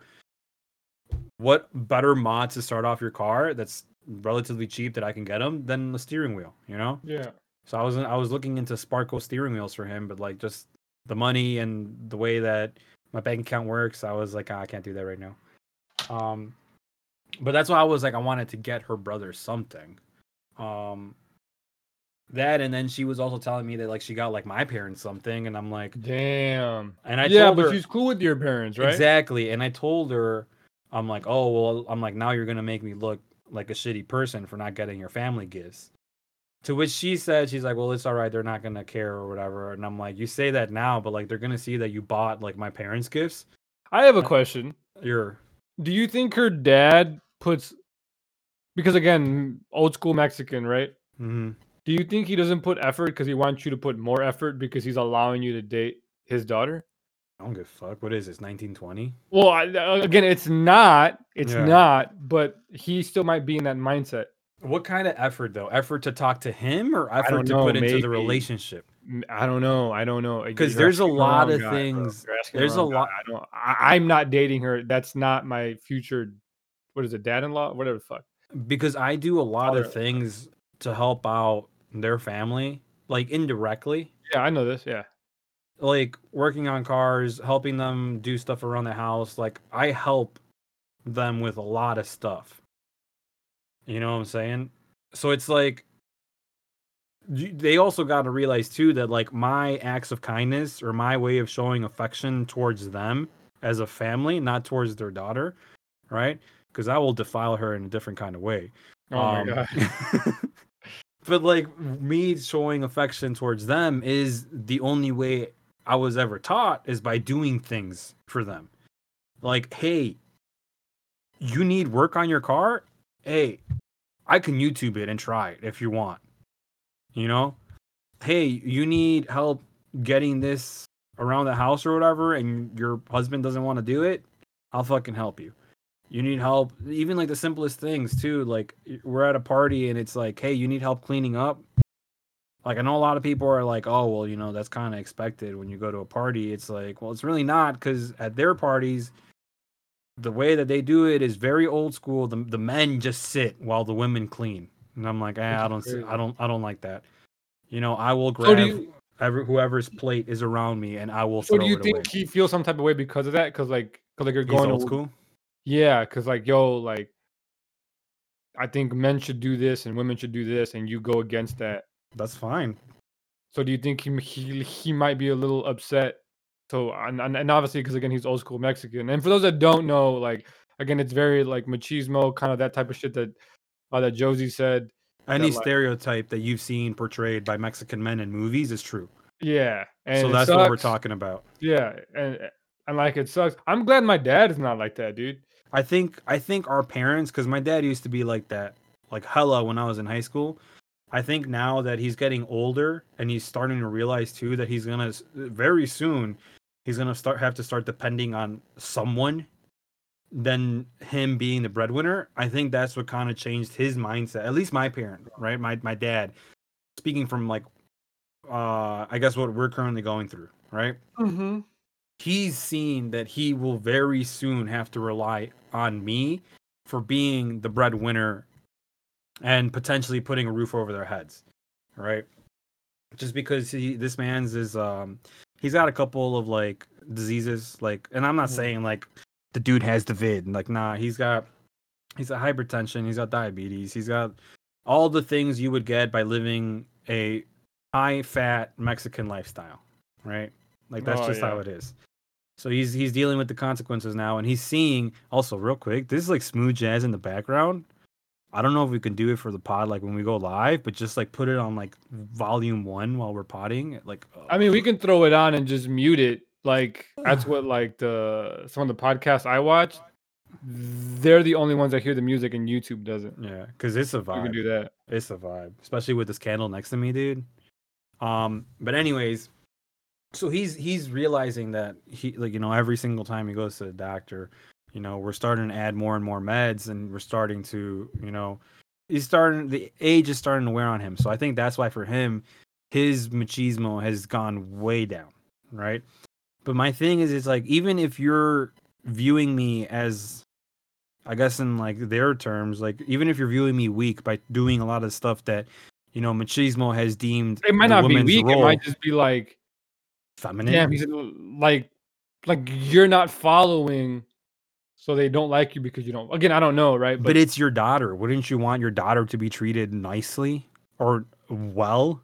what better mod to start off your car that's relatively cheap that I can get him than the steering wheel, you know? yeah So I was I was looking into Sparco steering wheels for him, but like just the money and the way that my bank account works, I was like, "Ah, I can't do that right now. Um, but that's why I was like, I wanted to get her brother something. Um, that and then she was also telling me that like she got like my parents something, and I'm like, damn and I yeah told but her she's cool with your parents right exactly, and I told her, I'm like, oh well, I'm like now you're gonna make me look like a shitty person for not getting your family gifts. To which she said, she's like, well, it's all right. They're not gonna care or whatever. And I'm like, you say that now, but like they're gonna see that you bought like my parents' gifts. I have a question You're do you think her dad puts because again old school Mexican right mhm. Do you think he doesn't put effort because he wants you to put more effort because he's allowing you to date his daughter? I don't give a fuck. What is this? 1920? Well, I, uh, again, it's not. It's Yeah. not. But he still might be in that mindset. What kind of effort though? Effort to talk to him or effort to know, put into the relationship? I don't know. I don't know. 'Cause You're there's a lot of guy, things- there's a guy. lot- I don't. I, I'm not dating her. That's not my future. What is it? Dad-in-law? Whatever the fuck. Because I do a lot Father- of things to help out their family, like indirectly. Yeah, I know this. Yeah. Like working on cars, helping them do stuff around the house. Like I help them with a lot of stuff. You know what I'm saying? So it's like they also got to realize too that like my acts of kindness or my way of showing affection towards them as a family, not towards their daughter, right? Because I will defile her in a different kind of way. Oh Um, my god. but like me showing affection towards them is the only way I was ever taught is by doing things for them. Like, hey, you need work on your car, hey, I can YouTube it and try it if you want. You know, hey, you need help getting this around the house or whatever, and your husband doesn't want to do it, I'll fucking help you. You need help, even like the simplest things too. Like we're at a party and it's like, hey, you need help cleaning up. Like I know a lot of people are like, oh well, you know that's kind of expected when you go to a party. It's like, well, it's really not because at their parties, the way that they do it is very old school. The the men just sit while the women clean, and I'm like, eh, I don't, see, I don't, I don't like that. You know, I will grab. So every, whoever's plate is around me, and I will. So do you think away. he feels some type of way because of that? Because like, because like you're going old to, school. Yeah, because like yo, like I think men should do this and women should do this, and you go against that. That's fine. So do you think he he, he might be a little upset? So and, and obviously because again he's old school Mexican, and for those that don't know, like again it's very like machismo, kind of that type of shit that uh, that Josie said. Any that, stereotype that you've seen portrayed by Mexican men in movies is true. Yeah, and so that's sucks. what we're talking about. Yeah, and and like it sucks. I'm glad my dad is not like that, dude. I think I think our parents, because my dad used to be like that, like hella when I was in high school. I think now that he's getting older and he's starting to realize too that he's gonna very soon he's gonna start have to start depending on someone than him being the breadwinner. I think that's what kind of changed his mindset. At least my parent, right? My my dad. Speaking from like, uh, I guess what we're currently going through, right? Mm-hmm he's seen that he will very soon have to rely on me for being the breadwinner and potentially putting a roof over their heads right just because he this man's is um he's got a couple of like diseases like and i'm not mm-hmm. saying like the dude has the vid like nah he's got he's got hypertension he's got diabetes he's got all the things you would get by living a high fat mexican lifestyle right like that's oh, just yeah. how it is so he's he's dealing with the consequences now, and he's seeing also real quick. This is like smooth jazz in the background. I don't know if we can do it for the pod like when we go live, but just like put it on like volume one while we're potting. Like, I mean, we can throw it on and just mute it. Like that's what like the some of the podcasts I watch. They're the only ones that hear the music, and YouTube doesn't. Yeah, because it's a vibe. You can do that. It's a vibe, especially with this candle next to me, dude. Um, but anyways, so he's he's realizing that he like you know every single time he goes to the doctor you know we're starting to add more and more meds and we're starting to you know he's starting the age is starting to wear on him so i think that's why for him his machismo has gone way down right but my thing is it's like even if you're viewing me as i guess in like their terms like even if you're viewing me weak by doing a lot of stuff that you know machismo has deemed it might not be weak role, it might just be like feminine. Yeah, like like you're not following so they don't like you because you don't again i don't know right? But, but, it's your daughter. Wouldn't you want your daughter to be treated nicely or well?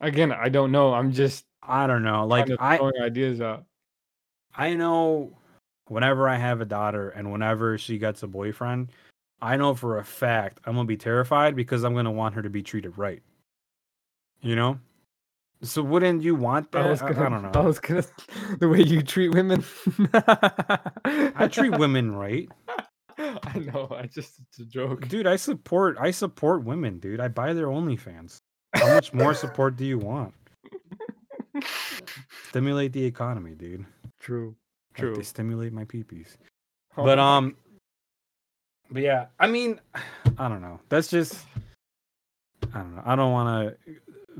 Again i don't know. I'm just i don't know. like i ideas out. I know whenever i have a daughter and whenever she gets a boyfriend i know for a fact i'm gonna be terrified because i'm gonna want her to be treated right. You know so wouldn't you want that? I, was gonna, I, I don't know. I was gonna the way you treat women. I treat women right. I know. I just it's a joke, dude. I support. I support women, dude. I buy their OnlyFans. How much more support do you want? Stimulate the economy, dude. True. Like True. They stimulate my peepees. Oh, but um, but yeah, I mean, I don't know. That's just. I don't know. I don't want to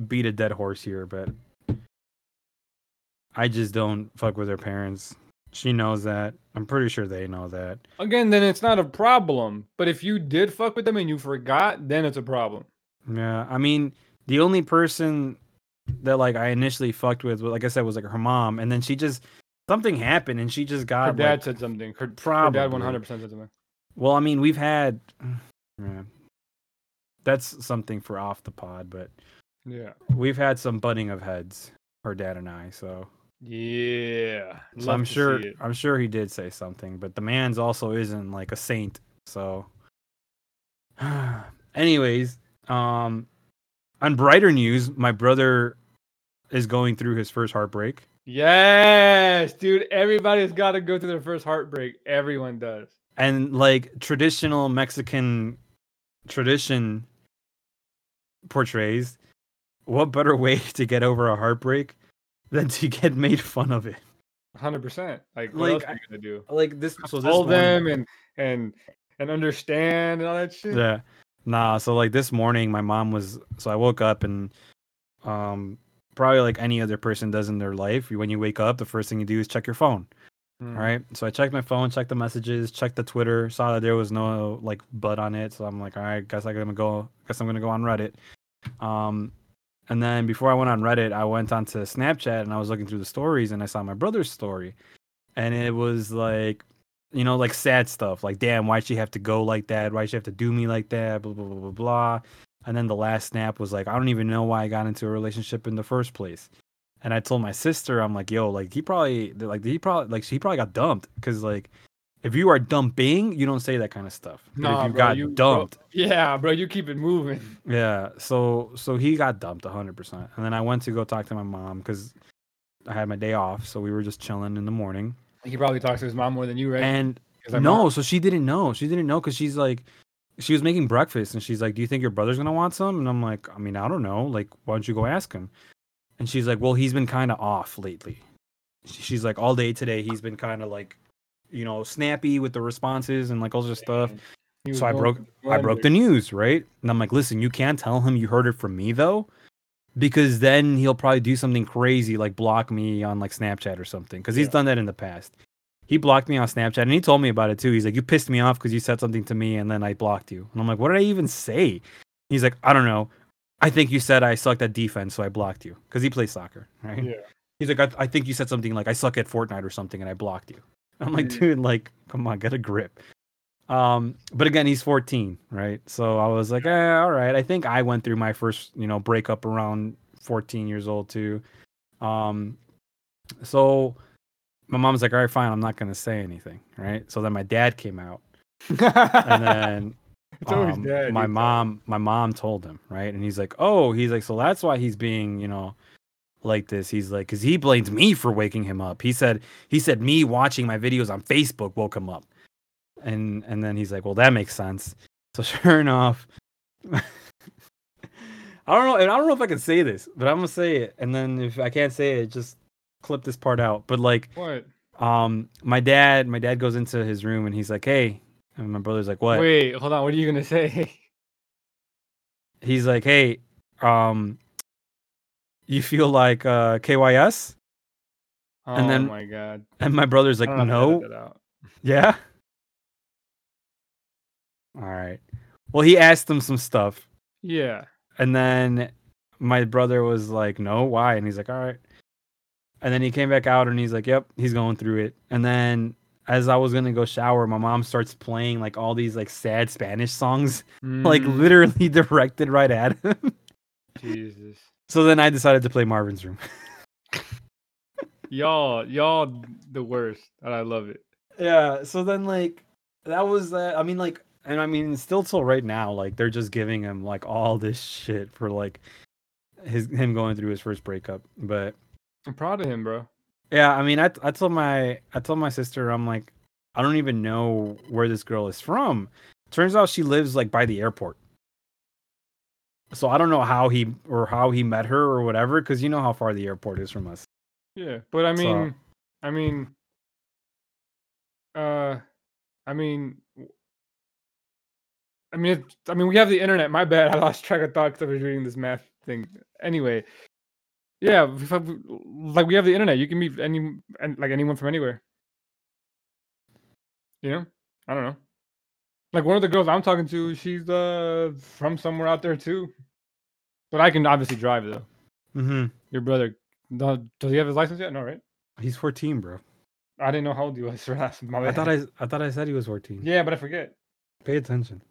beat a dead horse here, but I just don't fuck with her parents. She knows that. I'm pretty sure they know that. Again, then it's not a problem. But if you did fuck with them and you forgot, then it's a problem. Yeah, I mean, the only person that like I initially fucked with, like I said, was like her mom, and then she just something happened, and she just got. Her dad like, said something. Her, probably. her dad 100 percent said something. Well, I mean, we've had. Yeah, that's something for off the pod, but yeah. We've had some butting of heads, her dad and I, so yeah. So I'm sure I'm sure he did say something, but the man's also isn't like a saint, so anyways, um on brighter news, my brother is going through his first heartbreak. Yes, dude. Everybody's got to go through their first heartbreak. Everyone does. And like traditional Mexican tradition portrays, what better way to get over a heartbreak than to get made fun of it? Hundred percent. Like, what Like, else are you gonna do? Like this, so this Hold them and and and understand and all that shit. Yeah. Nah, so like this morning my mom was so I woke up and um probably like any other person does in their life, when you wake up, the first thing you do is check your phone. Mm. All right. So I checked my phone, checked the messages, checked the Twitter, saw that there was no like butt on it. So I'm like, all right, guess I'm gonna go guess I'm gonna go on Reddit. Um and then before I went on Reddit, I went onto Snapchat and I was looking through the stories and I saw my brother's story. And it was like you know, like sad stuff, like damn, why'd she have to go like that? Why'd she have to do me like that? Blah blah blah blah blah. And then the last snap was like, I don't even know why I got into a relationship in the first place. And I told my sister, I'm like, yo, like he probably, like he probably, like she probably got dumped because like if you are dumping, you don't say that kind of stuff. Nah, if you bro, got you- bro- dumped, Yeah, bro. You keep it moving. yeah. So so he got dumped 100. percent And then I went to go talk to my mom because I had my day off, so we were just chilling in the morning. He probably talks to his mom more than you, right? And no, not- so she didn't know. She didn't know because she's like, she was making breakfast and she's like, "Do you think your brother's gonna want some?" And I'm like, "I mean, I don't know. Like, why don't you go ask him?" And she's like, "Well, he's been kind of off lately." She's like, "All day today, he's been kind of like, you know, snappy with the responses and like all this stuff." So I broke, I broke the news, right? And I'm like, "Listen, you can't tell him you heard it from me though." Because then he'll probably do something crazy like block me on like Snapchat or something. Because he's Yeah. done that in the past he blocked me on Snapchat and he told me about it too. He's like, You pissed me off because you said something to me and then I blocked you. And I'm like, What did I even say? He's like, I don't know. I think you said I sucked at defense, so I blocked you because he plays soccer, right? Yeah. He's like, I, I think you said something like I suck at Fortnite or something and I blocked you. I'm like, Mhm. dude, like, come on, get a grip. Um, but again, he's 14, right? So I was like, eh, all right. I think I went through my first, you know, breakup around 14 years old too. Um, so my mom's like, all right, fine, I'm not gonna say anything, right? So then my dad came out, and then um, dad. my mom, my mom told him, right? And he's like, oh, he's like, so that's why he's being, you know, like this. He's like, because he blames me for waking him up. He said, he said me watching my videos on Facebook woke him up, and and then he's like, well, that makes sense. So sure enough. I don't know, and I don't know if I can say this, but I'm gonna say it, and then if I can't say it, just clip this part out. But like, What? um, my dad, my dad goes into his room and he's like, "Hey," and my brother's like, "What?" Wait, hold on. What are you gonna say? He's like, "Hey, um, you feel like uh KYS?" Oh And then- my god. And my brother's like, don't know how to "No, edit that out. yeah." All right. Well, he asked him some stuff, Yeah. and then my brother was like, "No, why?" And he's like, "All right." And then he came back out and he's like, "Yep, he's going through it." And then as I was gonna go shower, my mom starts playing like all these like sad Spanish songs, like Mm, literally directed right at him. Jesus. So then I decided to play Marvin's Room. Y'all, y'all the worst. And I love it. Yeah. So then like that was that. I mean like, and I mean still till right now, like they're just giving him like all this shit for like his him going through his first breakup. But I'm proud of him, bro. yeah, I mean I I told my I told my sister I'm like I don't even know where this girl is from. Turns out she lives like by the airport. So I don't know how he or how he met her or whatever, because you know how far the airport is from us. Yeah. But I So- mean I mean uh I mean I mean I mean we have the internet. My bad. I lost track of thought because I was reading this math thing. Anyway. Yeah, like we have the internet. You can meet any and like anyone from anywhere. You know? I don't know. Like one of the girls I'm talking to, she's uh from somewhere out there too. But I can obviously drive though. Mm-hmm. Your brother, does he have his license yet? No, right? He's 14, bro. I didn't know how old he was. I thought I I thought I said he was 14. Yeah, but I forget. Pay attention.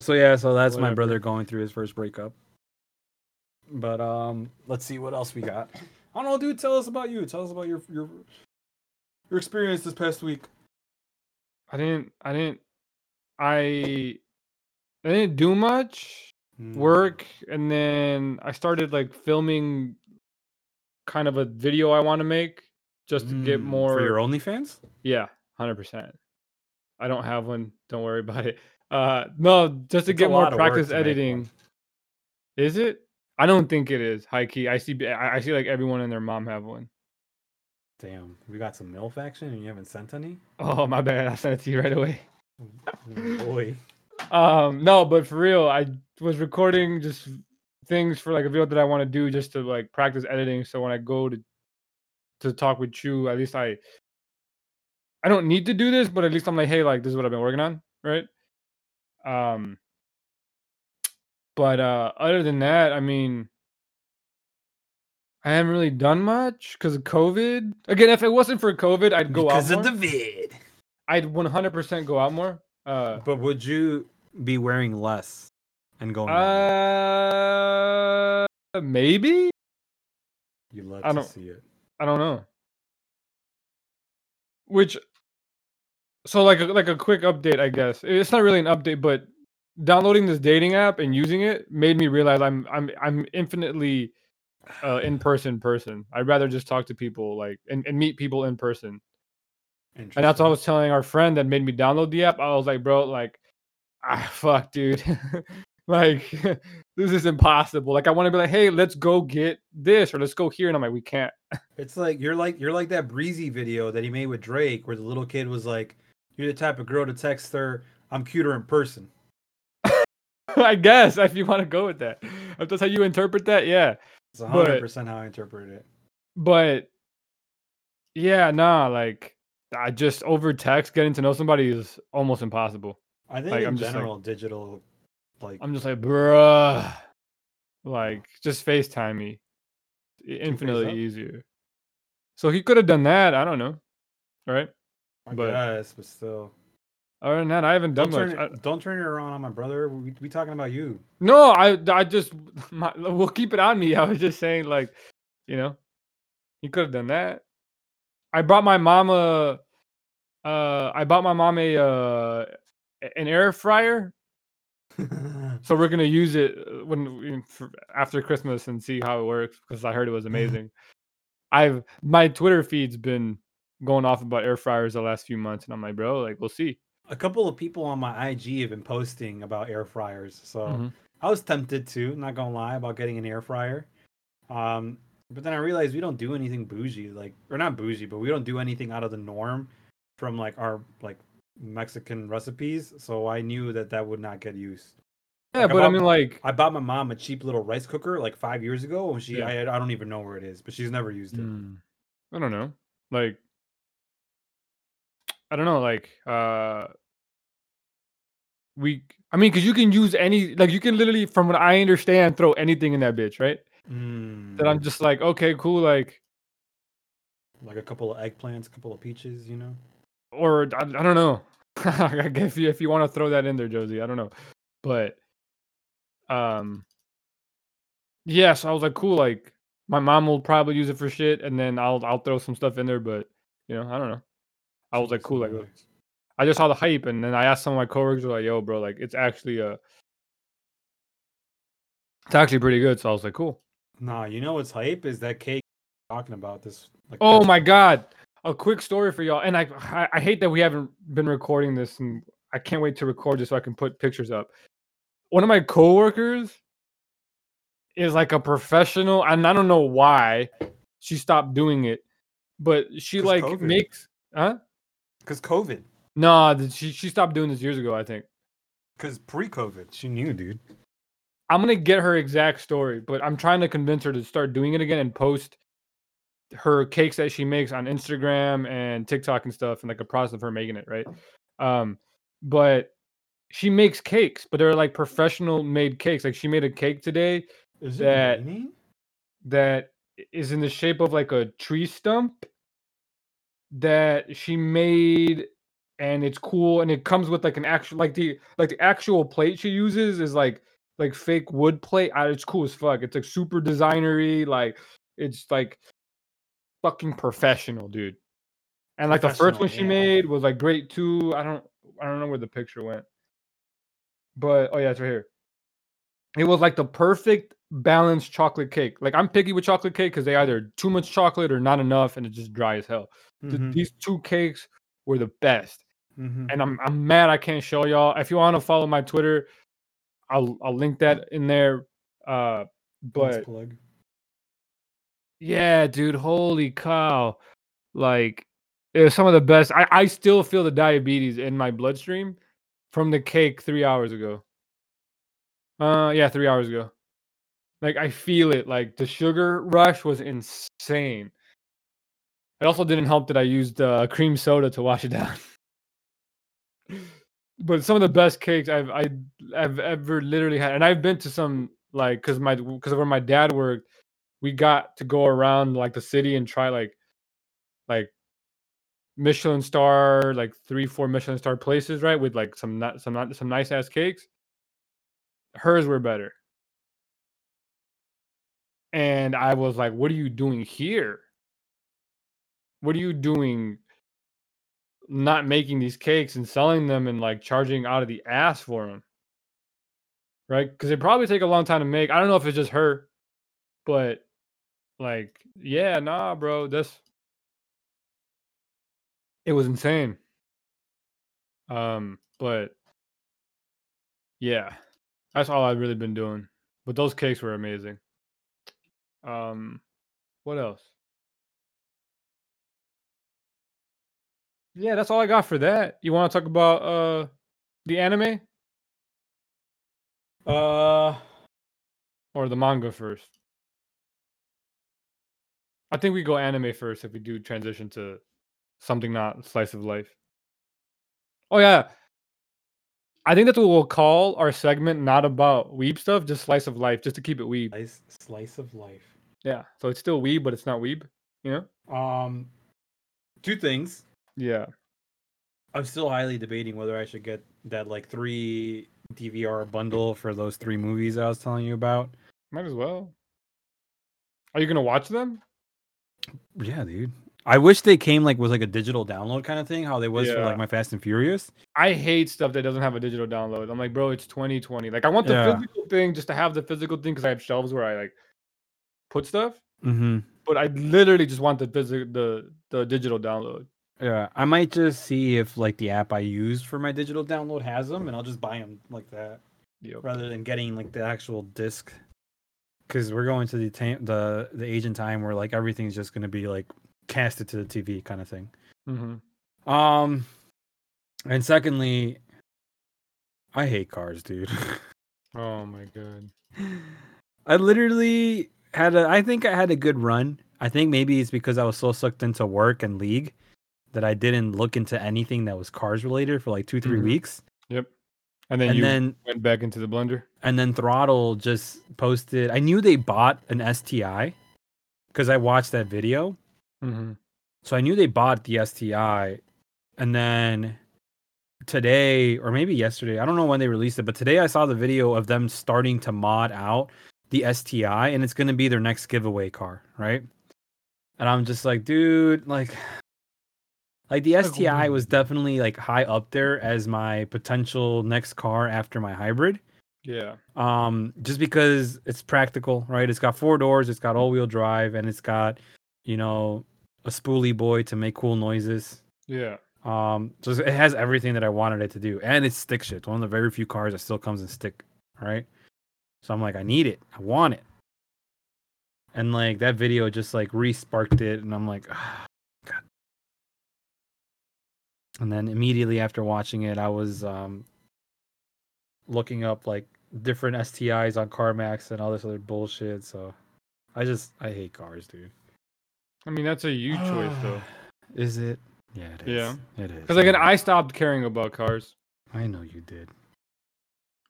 So yeah, so that's my brother going through his first breakup. But um, let's see what else we got. I don't know, dude. Tell us about you. Tell us about your your your experience this past week. I didn't. I didn't. I. I didn't do much. Mm. work, and then I started like filming kind of a video I want to make just to get Mm, more. for your OnlyFans. Yeah, hundred percent. I don't have one. Don't worry about it. Uh, no, just to It's get more lot of work practice to make one. editing. Is it? I don't think it is. High key. I see. I see like everyone and their mom have one. Damn, we got some MILF action and you haven't sent any? Oh my bad. I sent it to you right away. Oh, Boy. Um, no, but for real, I was recording just things for like a video that I want to do just to like practice editing. So when I go to to talk with you, at least I I don't need to do this, but at least I'm like, hey, like this is what I've been working on, right? Um, but uh, other than that, I mean, I haven't really done much because of COVID. Again, if it wasn't for COVID, I'd go because out because of the vid. I'd 100% go out more. Uh, But would you be wearing less and going? out? uh, maybe. you love I to don't- see it. I don't know. Which, so like a, like a quick update, I guess. It's not really an update, but downloading this dating app and using it made me realize I'm I'm I'm infinitely uh, in person person. I'd rather just talk to people like and, and meet people in person. And that's what I was telling our friend that made me download the app. I was like, bro, like, ah, fuck, dude. like, this is impossible. Like, I want to be like, hey, let's go get this or let's go here. And I'm like, we can't. It's like you're like you're like that breezy video that he made with Drake, where the little kid was like, "You're the type of girl to text her, I'm cuter in person." I guess if you want to go with that. If that's how you interpret that, yeah. It's hundred percent how I interpret it. But yeah, nah, like I just over text getting to know somebody is almost impossible. I think Like, in I'm just like- general, digital, like I'm just like, bruh. Like, just FaceTime me. Infinitely easier. So he could have done that. I don't know. Right? I but- guess, but still, Other than that, I haven't done don't much. turn I- don't turn it around on my brother. We we talking about you. no, I I just my, we'll keep it on me. I was just saying, like, you know, he could have done that. I bought my mom a uh I bought my mom a uh an air fryer. So we're gonna use it uh, when for, after Christmas and see how it works because I heard it was amazing. I've my Twitter feed's been going off about air fryers the last few months, and I'm like, bro, like we'll see. A couple of people on my IG have been posting about air fryers, so Mhm. I was tempted to, not gonna lie, about getting an air fryer. Um, but then I realized we don't do anything bougie, like or not bougie, but we don't do anything out of the norm from like our like Mexican recipes. So I knew that that would not get used. Yeah, Like, but I about- mean, like, I bought my mom a cheap little rice cooker like five years ago, and she Yeah. I, I don't even know where it is, but she's never used it. mm, I don't know, like, I don't know, like, uh, we, I mean, because you can use any, like, you can literally, from what I understand, throw anything in that bitch, right? Mm, That I'm just like, okay, cool, like, like a couple of eggplants, a couple of peaches, you know. or I, I don't know. I guess if you, if you want to throw that in there, Josie, I don't know, but um, yeah. So I was like, cool. Like my mom will probably use it for shit, and then I'll I'll throw some stuff in there. But you know, I don't know. I was like, cool. Like I just saw the hype, and then I asked some of my coworkers, like, yo, bro, like it's actually a, it's actually pretty good. So I was like, cool. Nah, you know what's hype is that cake talking about this. Like, Oh my god. A quick story for y'all. And I, I I hate that we haven't been recording this and I can't wait to record this so I can put pictures up. One of my coworkers is like a professional and I don't know why she stopped doing it, but she like COVID. makes huh? Because COVID. No, th- she she stopped doing this years ago, I think. Because pre-COVID, she knew, dude. I'm gonna get her exact story, but I'm trying to convince her to start doing it again and post her cakes that she makes on Instagram and TikTok and stuff, and like a process of her making it, right? Um, but she makes cakes, but they're like professional made cakes. Like she made a cake today Is That- it that is in the shape of like a tree stump that she made and it's cool and it comes with like an actual like the like the actual plate she uses is like like fake wood plate Ah, it's cool as fuck it's like super designery like it's like fucking professional dude. And like the first one she yeah. made was like great too i don't i don't know where the picture went. But oh yeah it's right here. It was like the perfect balanced chocolate cake. Like I'm picky with chocolate cake because they either too much chocolate or not enough, and it's just dry as hell. Th- Mhm, These two cakes were the best, mhm. and I'm I'm mad I can't show y'all. If you want to follow my Twitter, I'll I'll link that in there. Uh, but yeah, dude, holy cow! Like it was some of the best. I I still feel the diabetes in my bloodstream from the cake three hours ago. Uh, yeah, three hours ago. Like I feel it. Like the sugar rush was insane. It also didn't help that I used uh, cream soda to wash it down. but some of the best cakes I've I, I've ever literally had, and I've been to some like because my because where my dad worked, we got to go around like the city and try like like Michelin star, like three four Michelin star places, right? With like some not some not some nice ass cakes. Hers were better. And I was like, what are you doing here? What are you doing not making these cakes and selling them and like charging out of the ass for them? Right? Because they probably take a long time to make. I don't know if it's just her, but like, yeah, nah, bro. This it was insane. Um, but yeah, that's all I've really been doing. But those cakes were amazing. Um, what else? Yeah, that's all I got for that. You want to talk about uh the anime Uh, or the manga first? I think we go anime first if we do transition to something not slice of life. Oh yeah. I think that's what we'll call our segment not about weeb stuff, just slice of life, just to keep it weeb. slice slice of life. Yeah. So it's still weeb, but it's not weeb. You know? Um, two things. Yeah. I'm still highly debating whether I should get that like three DVR bundle for those three movies I was telling you about. Might as well. Are you gonna watch them? Yeah, dude. I wish they came like with like a digital download kind of thing, how they was for like my Fast and Furious. I hate stuff that doesn't have a digital download. I'm like, bro, it's 2020. Like, I want the Yeah. physical thing just to have the physical thing because I have shelves where I like put stuff. Mm-hmm. But I literally just want the physical, the the digital download. Yeah, I might just see if like the app I use for my digital download has them, and I'll just buy them like that Yep. rather than getting like the actual disc. Because we're going to the ta- the the age and time where like everything's just gonna be like casted to the TV kind of thing. Mm-hmm. Um, and secondly, I hate cars, dude. Oh my god. I literally had a. I think I had a good run. I think maybe it's because I was so sucked into work and league that I didn't look into anything that was cars related for like two, 3 Mhm. weeks. Yep. And then And you then went back into the blender. and then Throttle just posted. I knew they bought an STI because I watched that video. Mm-hmm. So I knew they bought the STI, and then today or maybe yesterday, I don't know when they released it, but today I saw the video of them starting to mod out the STI, and it's gonna be their next giveaway car, right? And I'm just like, dude, like, like the STI was definitely like high up there as my potential next car after my hybrid. Yeah. um just because it's practical right? It's got four doors it's got all-wheel drive and it's got you know a spoolie boy to make cool noises. Yeah. um so it has everything that i wanted it to do and it's stick shit one of the very few cars that still comes in stick right so i'm like i need it i want it and like that video just like re-sparked it and i'm like ah, god and then immediately after watching it i was um looking up like different STIs on CarMax and all this other bullshit. So I just I hate cars, dude. I mean, that's a you choice though. Is it? Yeah, it is. Yeah. It is. Because again, I stopped caring about cars. I know you did.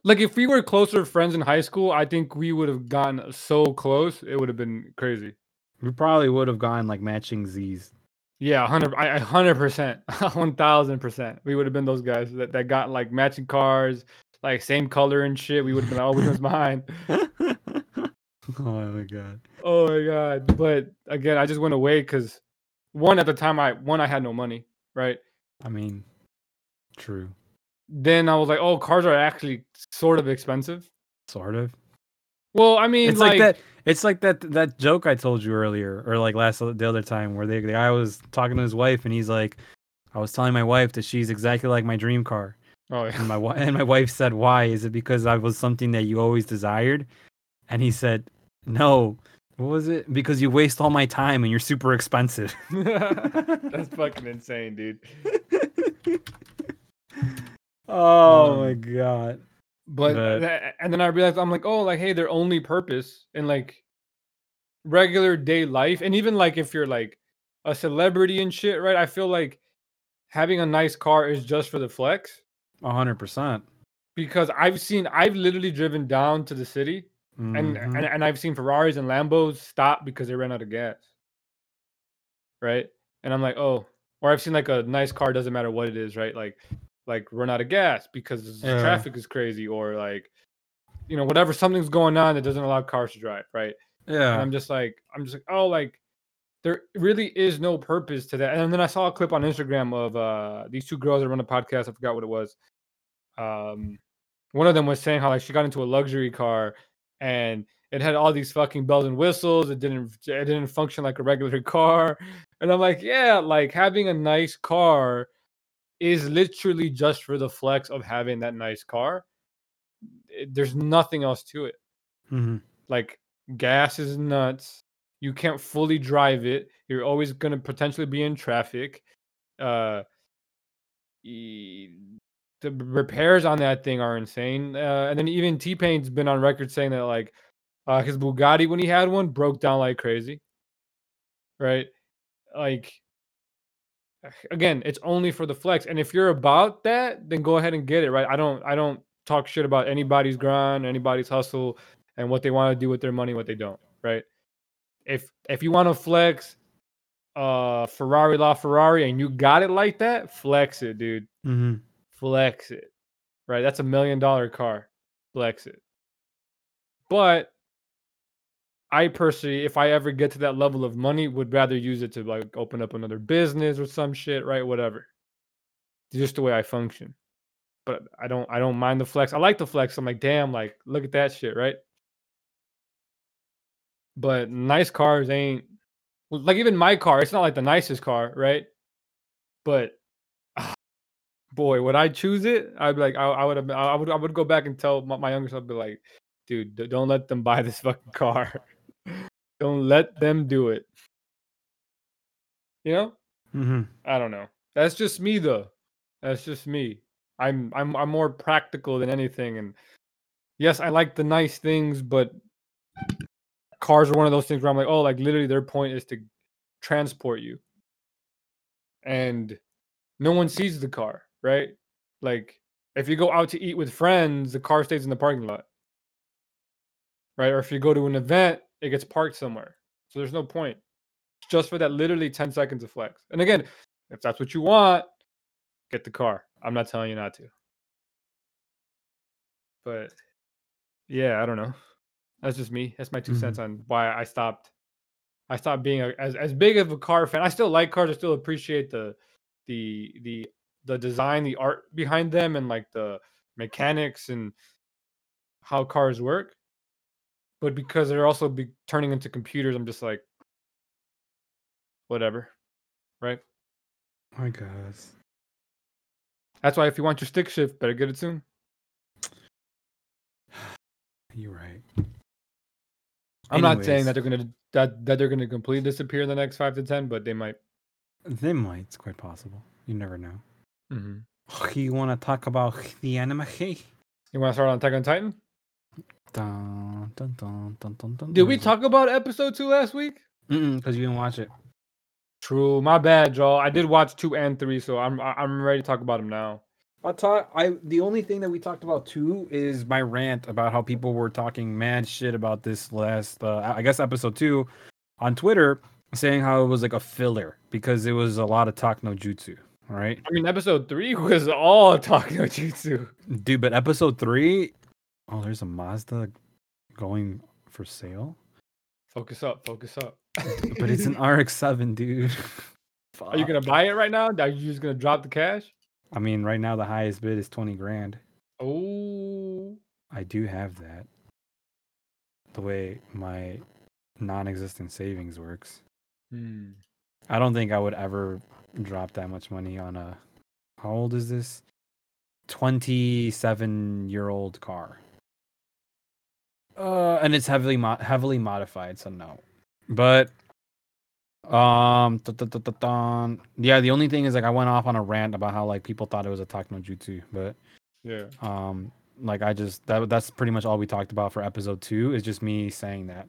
Like if we were closer friends in high school, I think we would have gotten so close. It would have been crazy. We probably would have gone like matching Z's. Yeah, hundred, I hundred percent, one thousand percent. We would have been those guys that, that got like matching cars, like same color and shit. We would have been oh, which one's mine. oh my god. Oh my god! But again, I just went away because one at the time I one I had no money, right? I mean, true. Then I was like, oh, cars are actually sort of expensive. Sort of. Well, I mean, It's like, that. It's like that that joke I told you earlier, or like last the other time, where they, the guy was talking to his wife, and he's like, "I was telling my wife that she's exactly like my dream car." Oh, yeah. And my and my wife said, "Why? Is it because I was something that you always desired?" And he said, "No. What was it? Because you waste all my time and you're super expensive." That's fucking insane, dude. oh Um, my god. But But- and then I realized I'm like, oh, like hey, their only purpose in like regular day life, and even like if you're like a celebrity and shit, right? I feel like having a nice car is just for the flex A hundred percent. because I've seen I've literally driven down to the city and, Mhm. and and I've seen Ferraris and Lambos stop because they ran out of gas. Right? And I'm like, oh, or I've seen like a nice car, doesn't matter what it is, right? Like like run out of gas because the Yeah. traffic is crazy, or like you know, whatever something's going on that doesn't allow cars to drive, right? And yeah. I'm just like, I'm just like, oh, like there really is no purpose to that. And then I saw a clip on Instagram of uh these two girls that run a podcast. I forgot what it was. Um, one of them was saying how like she got into a luxury car and it had all these fucking bells and whistles. It didn't it didn't function like a regular car. And I'm like, yeah, like having a nice car is literally just for the flex of having that nice car. It- there's nothing else to it. Mhm. like gas is nuts. You can't fully drive it. You're always going to potentially be in traffic. Uh e- the repairs on that thing are insane. Uh, and then even t-pain's been on record saying that like uh, his bugatti when he had one broke down like crazy. Right? Like again it's only for the flex and if you're about that then go ahead and get it right? I don't i don't talk shit about anybody's grind anybody's hustle and what they want to do with their money what they don't right? If if you want to flex uh ferrari la ferrari and you got it like that flex it dude. Mm-hmm. flex it right? That's a million dollar car. Flex it. But i personally if i ever get to that level of money would rather use it to like open up another business or some shit right whatever. Just the way i function. But i don't i don't mind the flex. I like the flex. I'm like damn like look at that shit right? But nice cars ain't like even my car it's not like the nicest car right? But boy would i choose it? I'd be like i, I would have i would i would go back and tell my, my younger self be like dude don't let them buy this fucking car don't let them do it. You know? Mhm. i don't know. That's just me though. That's just me. I'm i'm i'm more practical than anything and yes i like the nice things but cars are one of those things where i'm like oh like literally their point is to transport you. And no one sees the car right? Like if you go out to eat with friends the car stays in the parking lot right? Or if you go to an event it gets parked somewhere. So there's no point. Just for that literally 10 seconds of flex. And again if that's what you want get the car. I'm not telling you not to. But yeah i don't know. That's just me. That's my 2 mm-hmm. cents on why i stopped. I stopped being a, as, as big of a car fan. I still like cars. I still appreciate the the the the design the art behind them and like the mechanics and how cars work but because they're also be turning into computers i'm just like whatever right My God. that's why if you want your stick shift better get it soon You're right. i'm not saying that they're gonna that, that they're gonna completely disappear in the next five to ten but they might They might. It's quite possible. You never know. mm-hmm. You want to talk about the anime? you want to start on attack on titan Dun, dun, dun, dun, dun, dun, did we talk about episode two last week because you didn't watch it. true my bad joe i did watch two and three so i'm I- i'm ready to talk about them now I talk. I the only thing that we talked about too is my rant about how people were talking mad shit about this last, uh, I guess episode two, on Twitter, saying how it was like a filler because it was a lot of talk no jutsu. All right, i mean episode three was all talk no jutsu dude. But episode three, oh, there's a Mazda going for sale, focus up focus up but it's an RX-7, dude. are you gonna buy it right now are you just gonna drop the cash I mean, right now the highest bid is twenty grand. oh I do have that. the way my non-existent savings works. Hmm. I don't think I would ever drop that much money on a how old is this? 27 year old car. Uh and it's heavily mo- heavily modified, so no. But um yeah, the only thing is like I went off on a rant about how like people thought it was a Talk no Jutsu, but Yeah. um like I just that that's pretty much all we talked about for episode 2 is just me saying that.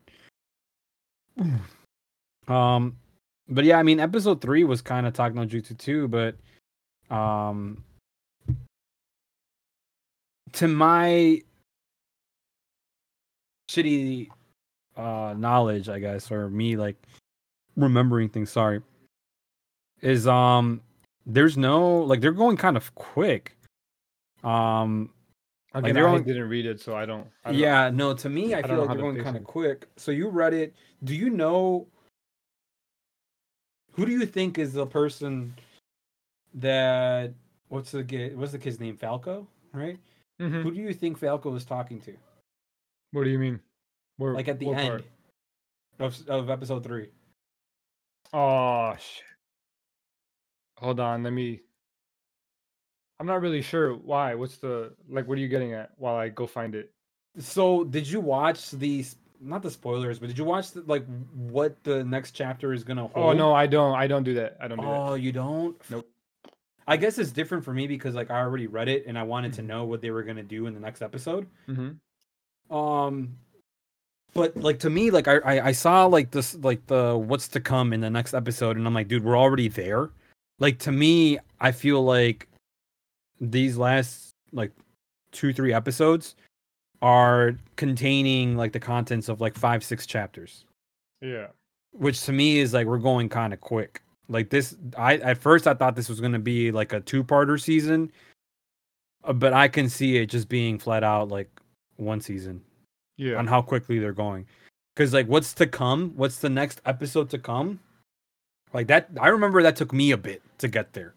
um but yeah, I mean episode 3 was kind of Talk no Jutsu too, but um to my shitty uh knowledge, I guess, or me like remembering things, sorry, is um there's no like they're going kind of quick. Um Again, they're I didn't read it, so I don't. I don't yeah, no, to me I, I feel like they're going kind of quick. So you read it. Do you know who do you think is the person that what's the what's the kid's name? Falco, right? Mhm. Who do you think Falco was talking to? What do you mean? Where, Like at the end part? of of episode three. Oh shit. Hold on, let me. I'm not really sure why. What's the like? What are you getting at? While I go find it. So did you watch these? Not the spoilers, but did you watch the, like what the next chapter is gonna hold? Oh no, I don't. I don't do that. I don't do that. Oh, you don't? Nope. I guess it's different for me because like I already read it and I wanted to Mhm. know what they were gonna do in the next episode. Mm-hmm. Um, but like to me, like I, I I saw like this like the what's to come in the next episode, and I'm like, dude, we're already there. Like to me, I feel like these last like two three episodes are containing like the contents of like five six chapters Yeah. which to me is like we're going kind of quick. Like this, I at first I thought this was gonna be like a two-parter season, uh, but I can see it just being flat out like one season Yeah. on how quickly they're going. Because like, what's to come? What's the next episode to come? Like that, I remember that took me a bit to get there.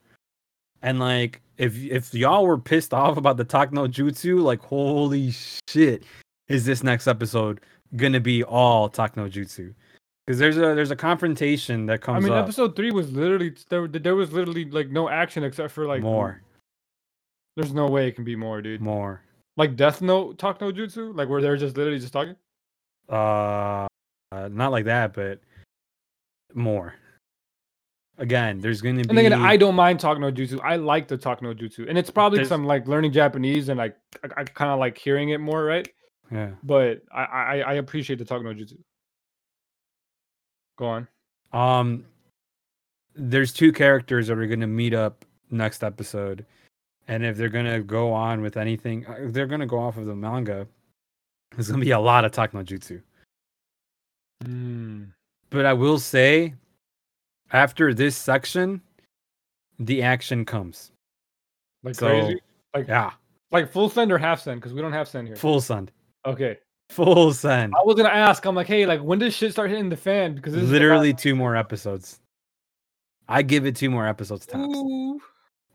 And like, if if y'all were pissed off about the Talk no Jutsu, like, holy shit, is this next episode gonna be all Talk no Jutsu? Because there's a there's a confrontation that comes. I mean, up episode three was literally there. There was literally like no action except for like more, There's no way it can be more, dude. more. Like Death Note talk no jutsu, like where they're just literally just talking. Uh, uh, not like that, but more. Again, there's gonna be. And again, I don't mind talk no jutsu. I like the talk no jutsu, and it's probably because I'm like learning Japanese and like I, I kind of like hearing it more, right? yeah. But I, I I appreciate the talk no jutsu. Go on. Um, there's two characters that are going to meet up next episode, and if they're going to go on with anything, uh, if they're going to go off of the manga. There's going to be a lot of Talk no Jutsu. Mm. But I will say, after this section, the action comes. Like So, crazy, like Yeah, like full send or half send because we don't have send here. full send, Okay, full send. I was gonna ask. I'm like, hey, like when does shit start hitting the fan? Because this Literally two more episodes. I give it two more episodes tops. Ooh.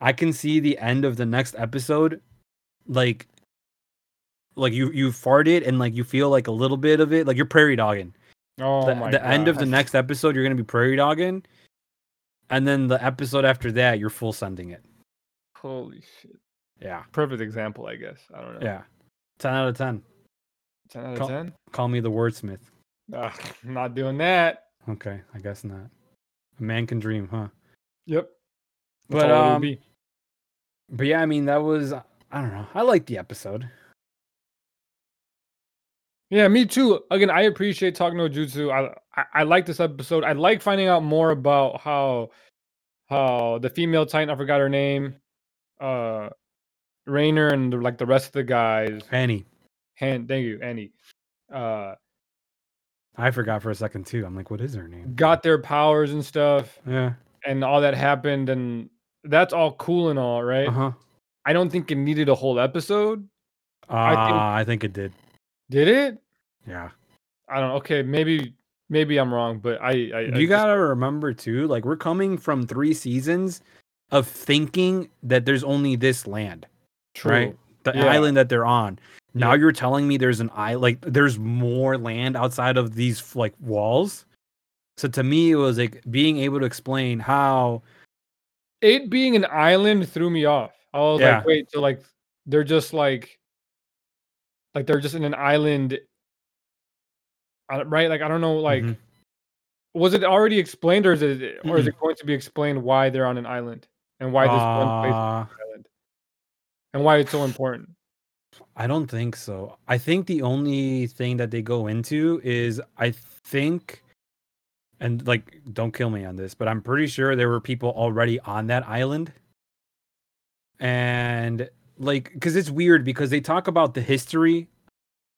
I can see the end of the next episode, like, like you you farted and like you feel like a little bit of it, like you're prairie dogging. Oh the my the end of the next episode, you're gonna be prairie dogging, and then the episode after that, you're full sending it. Holy shit! Yeah, Perfect example, I guess. I don't know. yeah, ten out of ten. ten out of Call- ten. Call me the wordsmith. Ah, Ugh, I'm not doing that. Okay, I guess not. A man can dream, huh? Yep. But, um. But yeah, I mean that was I don't know. I like the episode. Yeah, me too. Again, I appreciate talking No Jutsu. I, I I like this episode. I like finding out more about how how the female Titan, I forgot her name, uh Reiner and the, like the rest of the guys. Annie, Han, thank you, Annie. Uh I forgot for a second too. I'm like, what is her name? got their powers and stuff Yeah. and all that happened and that's all cool and all, right? Uh huh. I don't think it needed a whole episode. Uh, think- I think it did. Did it? Yeah. I don't. Okay, maybe maybe I'm wrong, but I, I I you just- gotta remember too, like we're coming from three seasons of thinking that there's only this land, true. right? the Yeah. island that they're on. Now Yeah. you're telling me there's an island, like there's more land outside of these like walls. So to me, it was like being able to explain how. It being an island threw me off. I was Yeah. like, wait, so like they're just like, like they're just in an island, right? Like I don't know, like Mhm. was it already explained, or is it, or is Mm-mm. it going to be explained why they're on an island and why this one place is Uh, an island and why it's so important? I don't think so. I think the only thing that they go into is I think, and like, don't kill me on this, but I'm pretty sure there were people already on that island. And like, because it's weird because they talk about the history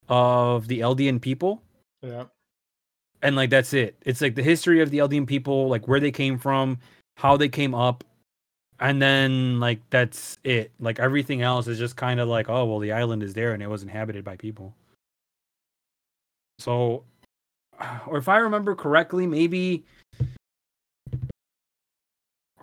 of the Eldian people, Yeah. and like, that's it. It's like the history of the Eldian people, like where they came from, how they came up. And then, like, that's it. Like, everything else is just kind of like, oh, well, the island is there and it was inhabited by people. So, or if I remember correctly, maybe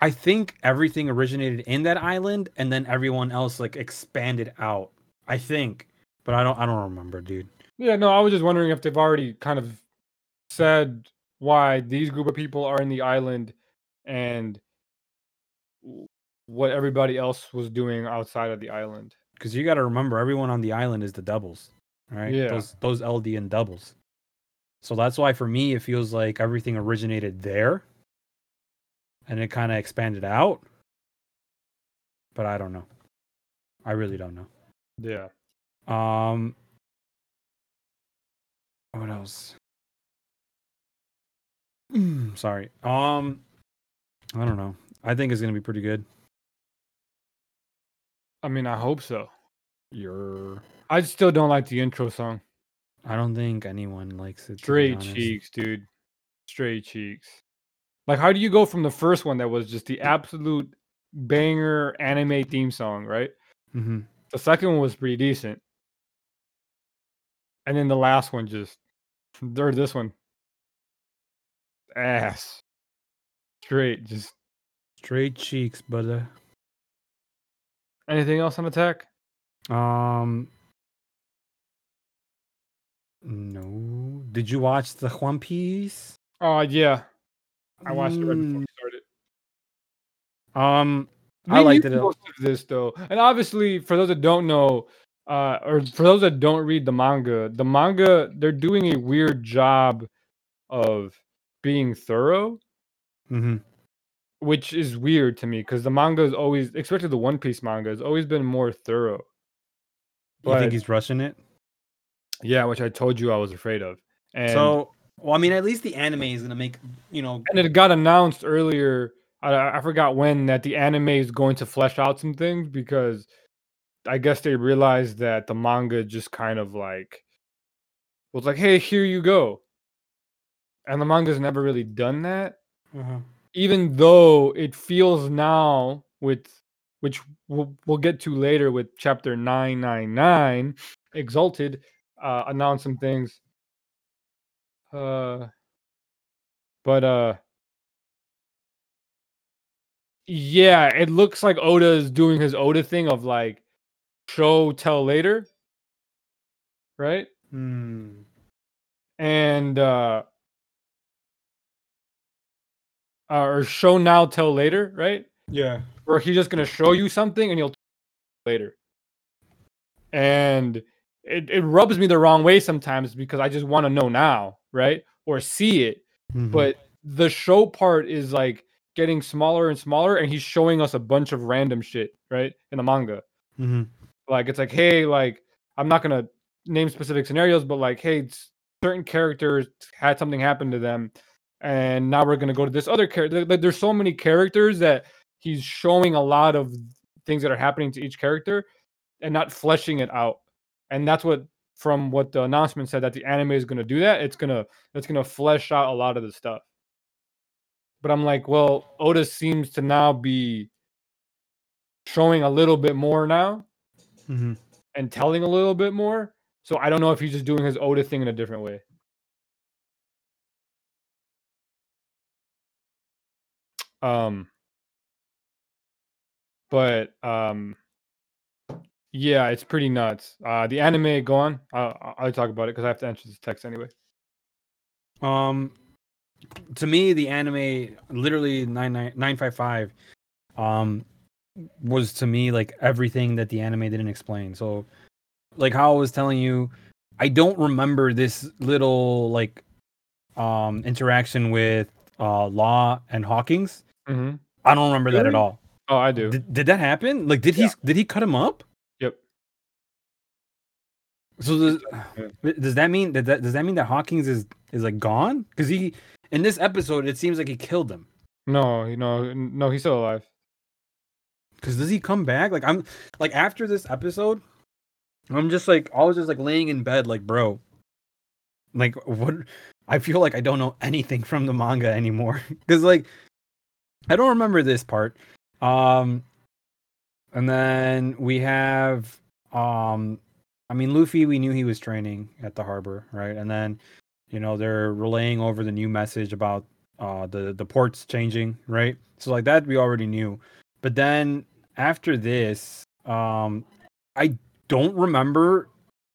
I think everything originated in that island and then everyone else like expanded out. I think, but I don't I don't remember, dude. Yeah, no, I was just wondering if they've already kind of said why these group of people are in the island and what everybody else was doing outside of the island. Cuz you got to remember everyone on the island is the doubles, right? Yeah. Those those Eldian doubles. So that's why for me it feels like everything originated there and it kind of expanded out. But I don't know. I really don't know. Yeah. Um, what else? Sorry. Um, I don't know. I think it's gonna be pretty good. I mean, I hope so. You're. I still don't like the intro song. I don't think anyone likes it. Straight cheeks, dude. Straight cheeks. Like, how do you go from the first one that was just the absolute banger anime theme song, right? Mhm. The second one was pretty decent. And then the last one just, or this one, ass. Straight, just Straight cheeks, brother. anything else on attack? Um. No. Did you watch the One Piece? Oh, yeah. I watched it right before Mm, we started. Um, We I liked it. go through this though, and obviously for those that don't know, uh, or for those that don't read the manga, the manga they're doing a weird job of being thorough, mhm. which is weird to me because the manga is always, especially the One Piece manga, has always been more thorough. You think he's rushing it? Yeah, which I told you I was afraid of. And so, well, I mean, at least the anime is gonna make you know. and it got announced earlier. I, I forgot when that the anime is going to flesh out some things because I guess they realized that the manga just kind of like was like, "Hey, here you go," and the manga's never really done that. Uh-huh. Even though it feels now with which we'll, we'll get to later with chapter 999 exalted uh announced some things uh but uh yeah it looks like oda is doing his oda thing of like show tell later right Hmm. and uh uh, or show now tell later right Yeah. where he's just gonna show you something and he'll later. And it, it rubs me the wrong way sometimes because I just want to know now, right? Or see it. Mm-hmm. But the show part is like getting smaller and smaller, and he's showing us a bunch of random shit, right? In the manga. hmm Like it's like, hey, like I'm not gonna name specific scenarios, but like, hey, certain characters had something happen to them, and now we're gonna go to this other character. Like, there's so many characters that he's showing a lot of things that are happening to each character, and not fleshing it out. And that's what, from what the announcement said, that the anime is gonna do that. It's gonna it's gonna flesh out a lot of the stuff. But I'm like, well, Oda seems to now be showing a little bit more now hmm and telling a little bit more. So I don't know if he's just doing his Oda thing in a different way. Um but um Yeah, it's pretty nuts. Uh, the anime, go on. I'll, I'll talk about it because I have to answer this text anyway. Um, to me, the anime literally nine nine nine five five, um, was to me like everything that the anime didn't explain. So, like how I was telling you, I don't remember this little like, um, interaction with uh Law and Hawkins. Mm-hmm. I don't remember that at all. Oh, I do. Did, did that happen? Like, did he did he cut him up? So does, does that mean that, that does that mean that Hawkins is is like gone? Because he in this episode it seems like he killed him. No, you know, no, he's still alive. Because does he come back? Like I'm like after this episode, I'm just like I was just like laying in bed like bro, like what? I feel like I don't know anything from the manga anymore because like I don't remember this part. Um, and then we have um, I mean Luffy. We knew he was training at the harbor, right? And then you know they're relaying over the new message about uh the the ports changing, right? So like that we already knew. But then after this, um, I don't remember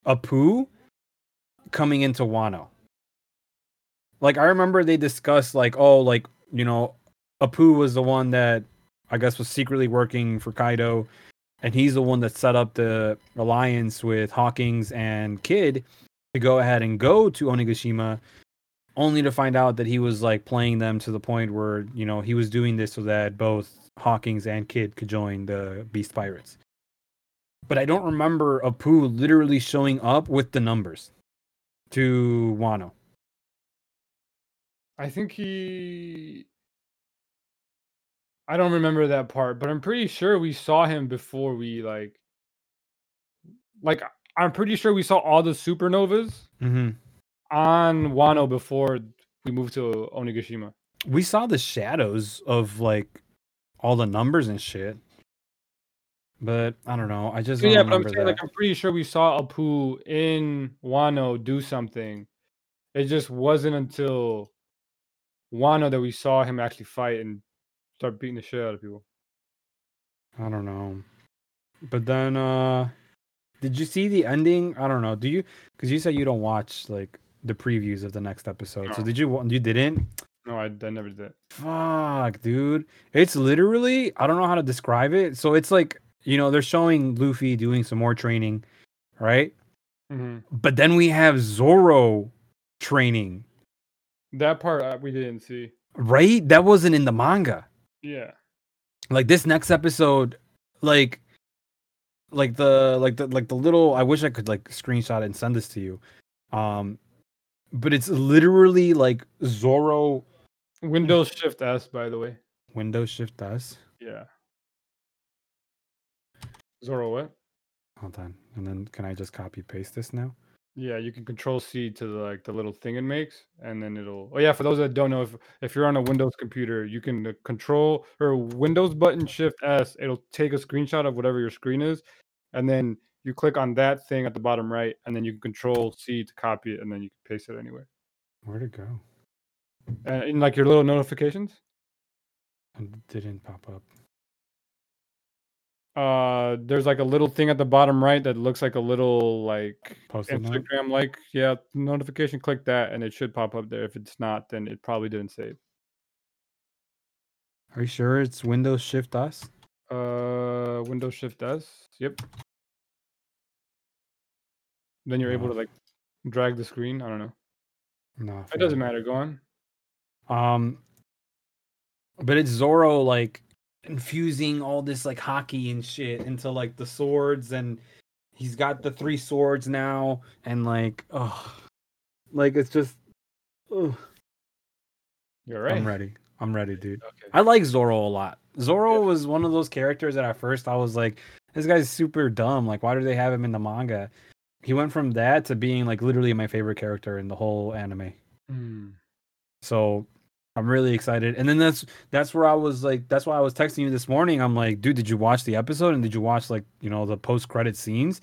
Apu coming into Wano. Like I remember they discussed like, oh, like you know, Apu was the one that I guess was secretly working for Kaido, and he's the one that set up the alliance with Hawkins and Kid to go ahead and go to Onigashima, only to find out that he was like playing them to the point where you know he was doing this so that both Hawkins and Kid could join the Beast Pirates. But I don't remember Apu literally showing up with the numbers to Wano. I think he. I don't remember that part, but I'm pretty sure we saw him before we like. Like I'm pretty sure we saw all the supernovas Mm-hmm. on Wano before we moved to Onigashima. We saw the shadows of like all the numbers and shit. But I don't know. I just yeah, but I'm saying that. like I'm pretty sure we saw Apu in Wano do something. It just wasn't until Wano that we saw him actually fight and start beating the shit out of people. I don't know. But then uh did you see the ending? I don't know. Do you cuz you said you don't watch like the previews of the next episode. So did you you didn't? No, I, I never did. Fuck, dude. It's literally I don't know how to describe it. So it's like, you know, they're showing Luffy doing some more training, right? hmm But then we have Zoro training, That part uh, we didn't see. right? That wasn't in the manga. Yeah. like this next episode like like the like the like the little i wish i could like screenshot and send this to you um but it's literally like zoro Windows Shift S, by the way. windows shift s Yeah. Zoro, what? hold on and then can i just copy paste this now Yeah, you can Control C to the, like the little thing it makes, and then it'll. Oh yeah, for those that don't know, if if you're on a Windows computer, you can uh, Control or Windows button Shift S. It'll take a screenshot of whatever your screen is, and then you click on that thing at the bottom right, and then you can Control C to copy it, and then you can paste it anywhere. where'd it go And in like your little notifications, it didn't pop up uh, there's like a little thing at the bottom right that looks like a little like? Instagram like yeah notification. Click that, and it should pop up there. If it's not, then it probably didn't save. are you sure it's windows shift s Uh, Windows Shift S. Yep. Then you're able to like drag the screen. I don't know. no It doesn't matter. Go on. Um, but it's Zoro like infusing all this like haki and shit into like the swords, and he's got the three swords now, and like oh, like it's just oh, You're right. I'm ready. I'm ready, dude. Okay. I like Zoro a lot. Zoro was one of those characters that at first I was like, this guy's super dumb. Like, why do they have him in the manga? He went from that to being like literally my favorite character in the whole anime. Hmm. So I'm really excited. And then that's that's where I was like that's why I was texting you this morning. I'm like, dude, did you watch the episode and did you watch like, you know, the post credit scenes?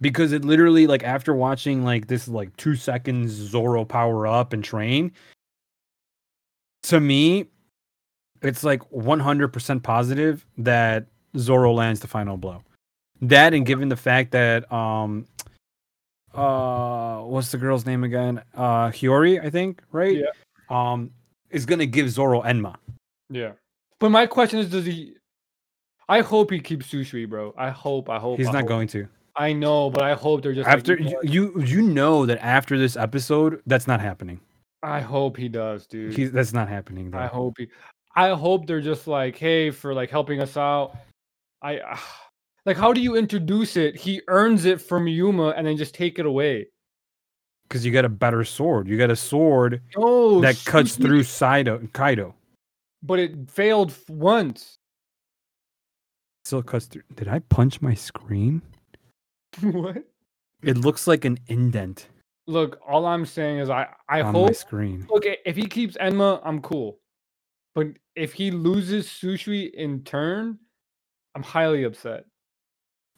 Because it literally like after watching like this like 2 seconds Zoro power up and train to me it's like 100% positive that Zoro lands the final blow. That and given the fact that um uh what's the girl's name again? Uh Hiyori, I think, right? Yeah. Um is gonna give Zoro Enma. Yeah. But my question is, does he? I hope he keeps Shusui, bro. I hope. I hope. He's I not hope. going to. I know, but I hope they're just After you you, you you know that after this episode, that's not happening. I hope he does, dude. He's that's not happening though. I hope he. I hope they're just like, hey, for like helping us out. I like, how do you introduce it? He earns it from Yuma and then just take it away. Because you got a better sword. You got a sword Oh, that cuts Sushi- through Saido Kaido. but it failed once. Still cuts through. Did I punch my screen? what? It looks like an indent Look, all I'm saying is, I I on my hope. screen. Look, if he keeps Enma, I'm cool. But if he loses Shusui in turn, I'm highly upset.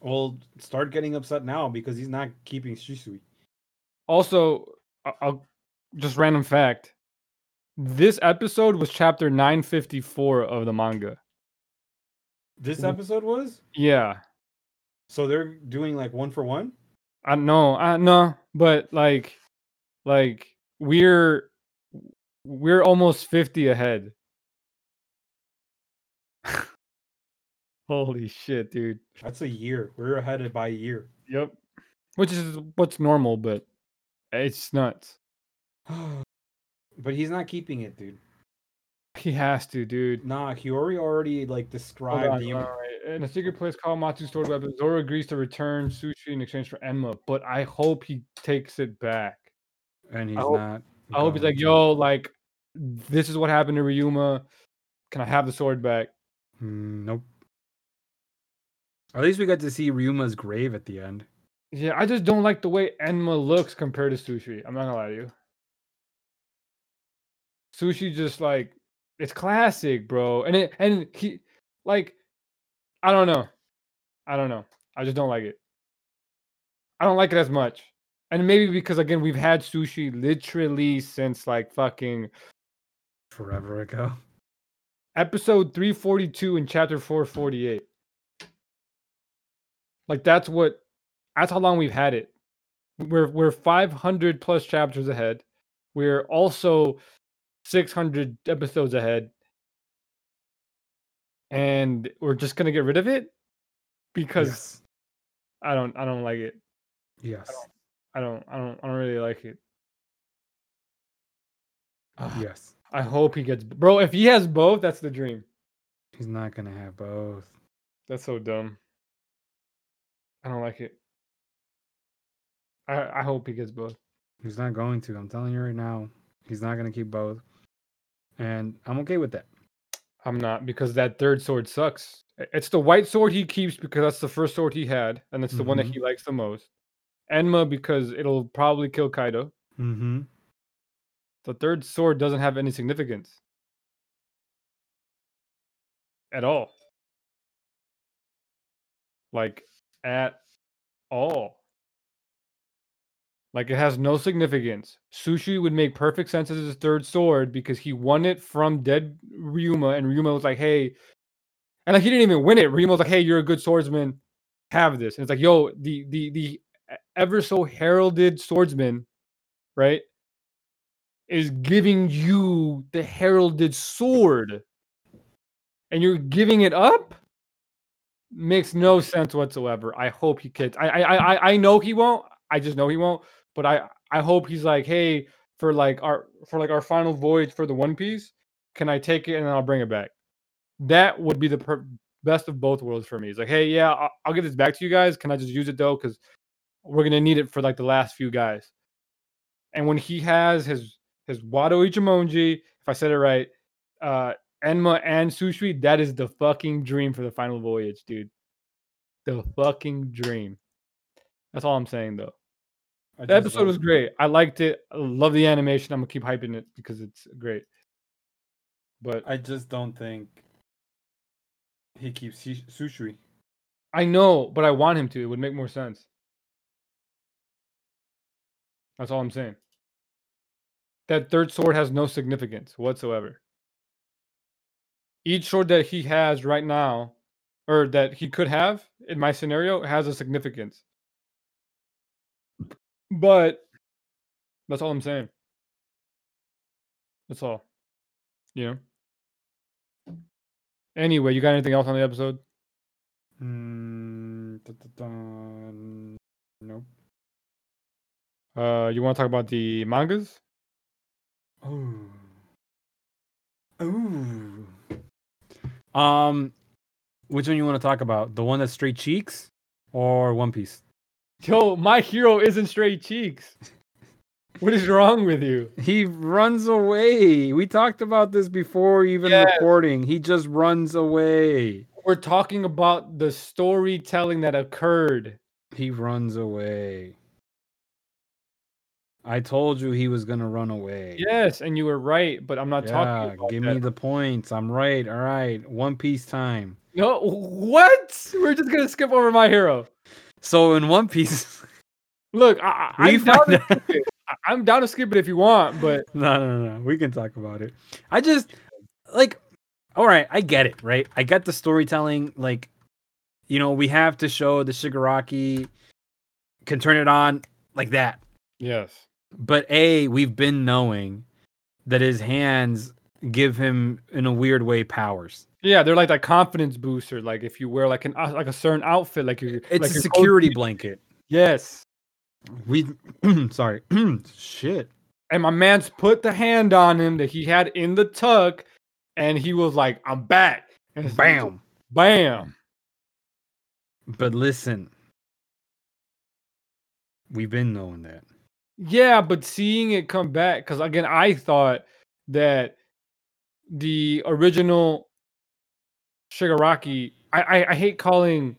Well, start getting upset now because he's not keeping Shusui. Also, I'll just random fact. This episode was chapter 954 of the manga. This episode was? Yeah. So they're doing like one for one? I know, I know, but like like we're we're almost 50 ahead. Holy shit, dude. That's a year. We're ahead by a year. Yep. Which is what's normal, but it's nuts. but he's not keeping it, dude. He has to, dude. Nah, Hiyori already like Hold described on, the all right. In a secret place called Matsu stored weapons, Zoro agrees to return Sushi in exchange for Enma, but I hope he takes it back. and he's hope- not. I hope he's like, yo, like, this is what happened to Ryuma. Can I have the sword back? Mm, nope. At least we got to see Ryuma's grave at the end. Yeah, I just don't like the way Enma looks compared to Sushi. I'm not gonna lie to you. Sushi just like it's classic, bro. And it and he like I don't know. I don't know. I just don't like it. I don't like it as much. And maybe because again we've had sushi literally since like fucking Forever ago. episode 342 and chapter 448. Like that's what that's how long we've had it. We're we're 500 plus chapters ahead. We're also 600 episodes ahead. And we're just going to get rid of it because yes. I don't I don't like it. Yes. I don't I don't I don't really like it. Ugh, Yes. I hope he gets Bro, if he has both, that's the dream. He's not gonna have both. That's so dumb. I don't like it. I I hope he gets both. He's not going to. I'm telling you right now. He's not gonna keep both. And I'm okay with that. I'm not because that third sword sucks. It's the white sword he keeps because that's the first sword he had, and it's the one that Mhm. he likes the most. Enma because it'll probably kill Kaido. Mm-hmm. The third sword doesn't have any significance at all. Like at all. Like it has no significance. Sushi would make perfect sense as his third sword because he won it from dead Ryuma, and Ryuma was like, "Hey," and like he didn't even win it. Ryuma was like, "Hey, you're a good swordsman. Have this." And it's like, "Yo, the the the ever so heralded swordsman, right, is giving you the heralded sword, and you're giving it up." Makes no sense whatsoever. I hope he kids. I I I I know he won't. I just know he won't. But I I hope he's like, hey, for like our for like our final voyage for the One Piece, can I take it and I'll bring it back? That would be the per- best of both worlds for me. It's like, hey, yeah, I'll, I'll give this back to you guys. Can I just use it though? Because we're gonna need it for like the last few guys. And when he has his his Wado Ichimonji, if I said it right, uh, Enma and Shusui, that is the fucking dream for the final voyage, dude. The fucking dream. That's all I'm saying though. The episode was great. I liked it. I love the animation. I'm gonna keep hyping it because it's great. But I just don't think he keeps shi- Shusui. I know, but I want him to. It would make more sense. That's all I'm saying. That third sword has no significance whatsoever. Each sword that he has right now, or that he could have in my scenario has a significance. But that's all I'm saying. That's all. You know. Anyway, you got anything else on the episode? Mm. Nope. Uh, you want to talk about the mangas? Oh. Ooh. Um, which one you want to talk about? The one that's straight cheeks or One Piece? Yo, my hero isn't straight cheeks. What is wrong with you? He runs away. We talked about this before even Yes. recording. He just runs away. We're talking about the storytelling that occurred. He runs away. I told you he was gonna run away. Yes, and you were right, but I'm not Yeah, talking about give that. me the points. I'm right. All right. One Piece time. No, what? We're just gonna skip over my hero. So in One Piece, Look, I, I'm down, to skip it. I- I'm down to skip it if you want, but no, no, no, no. We can talk about it. I just like, all right, I get it, right? I get the storytelling. Like, you know, we have to show the Shigaraki can turn it on like that. yes, But A, we've been knowing that his hands give him, in a weird way, powers. Yeah, they're like that confidence booster. Like if you wear like an uh, like a certain outfit, like you, It's like a security coat- blanket. Yes, We, sorry, shit. and my man's put the hand on him that he had in the tuck, and he was like, "I'm back." And Bam. bam. But listen, we've been knowing that. Yeah, but seeing it come back, because again, I thought that the original Shigaraki, I, I, I hate calling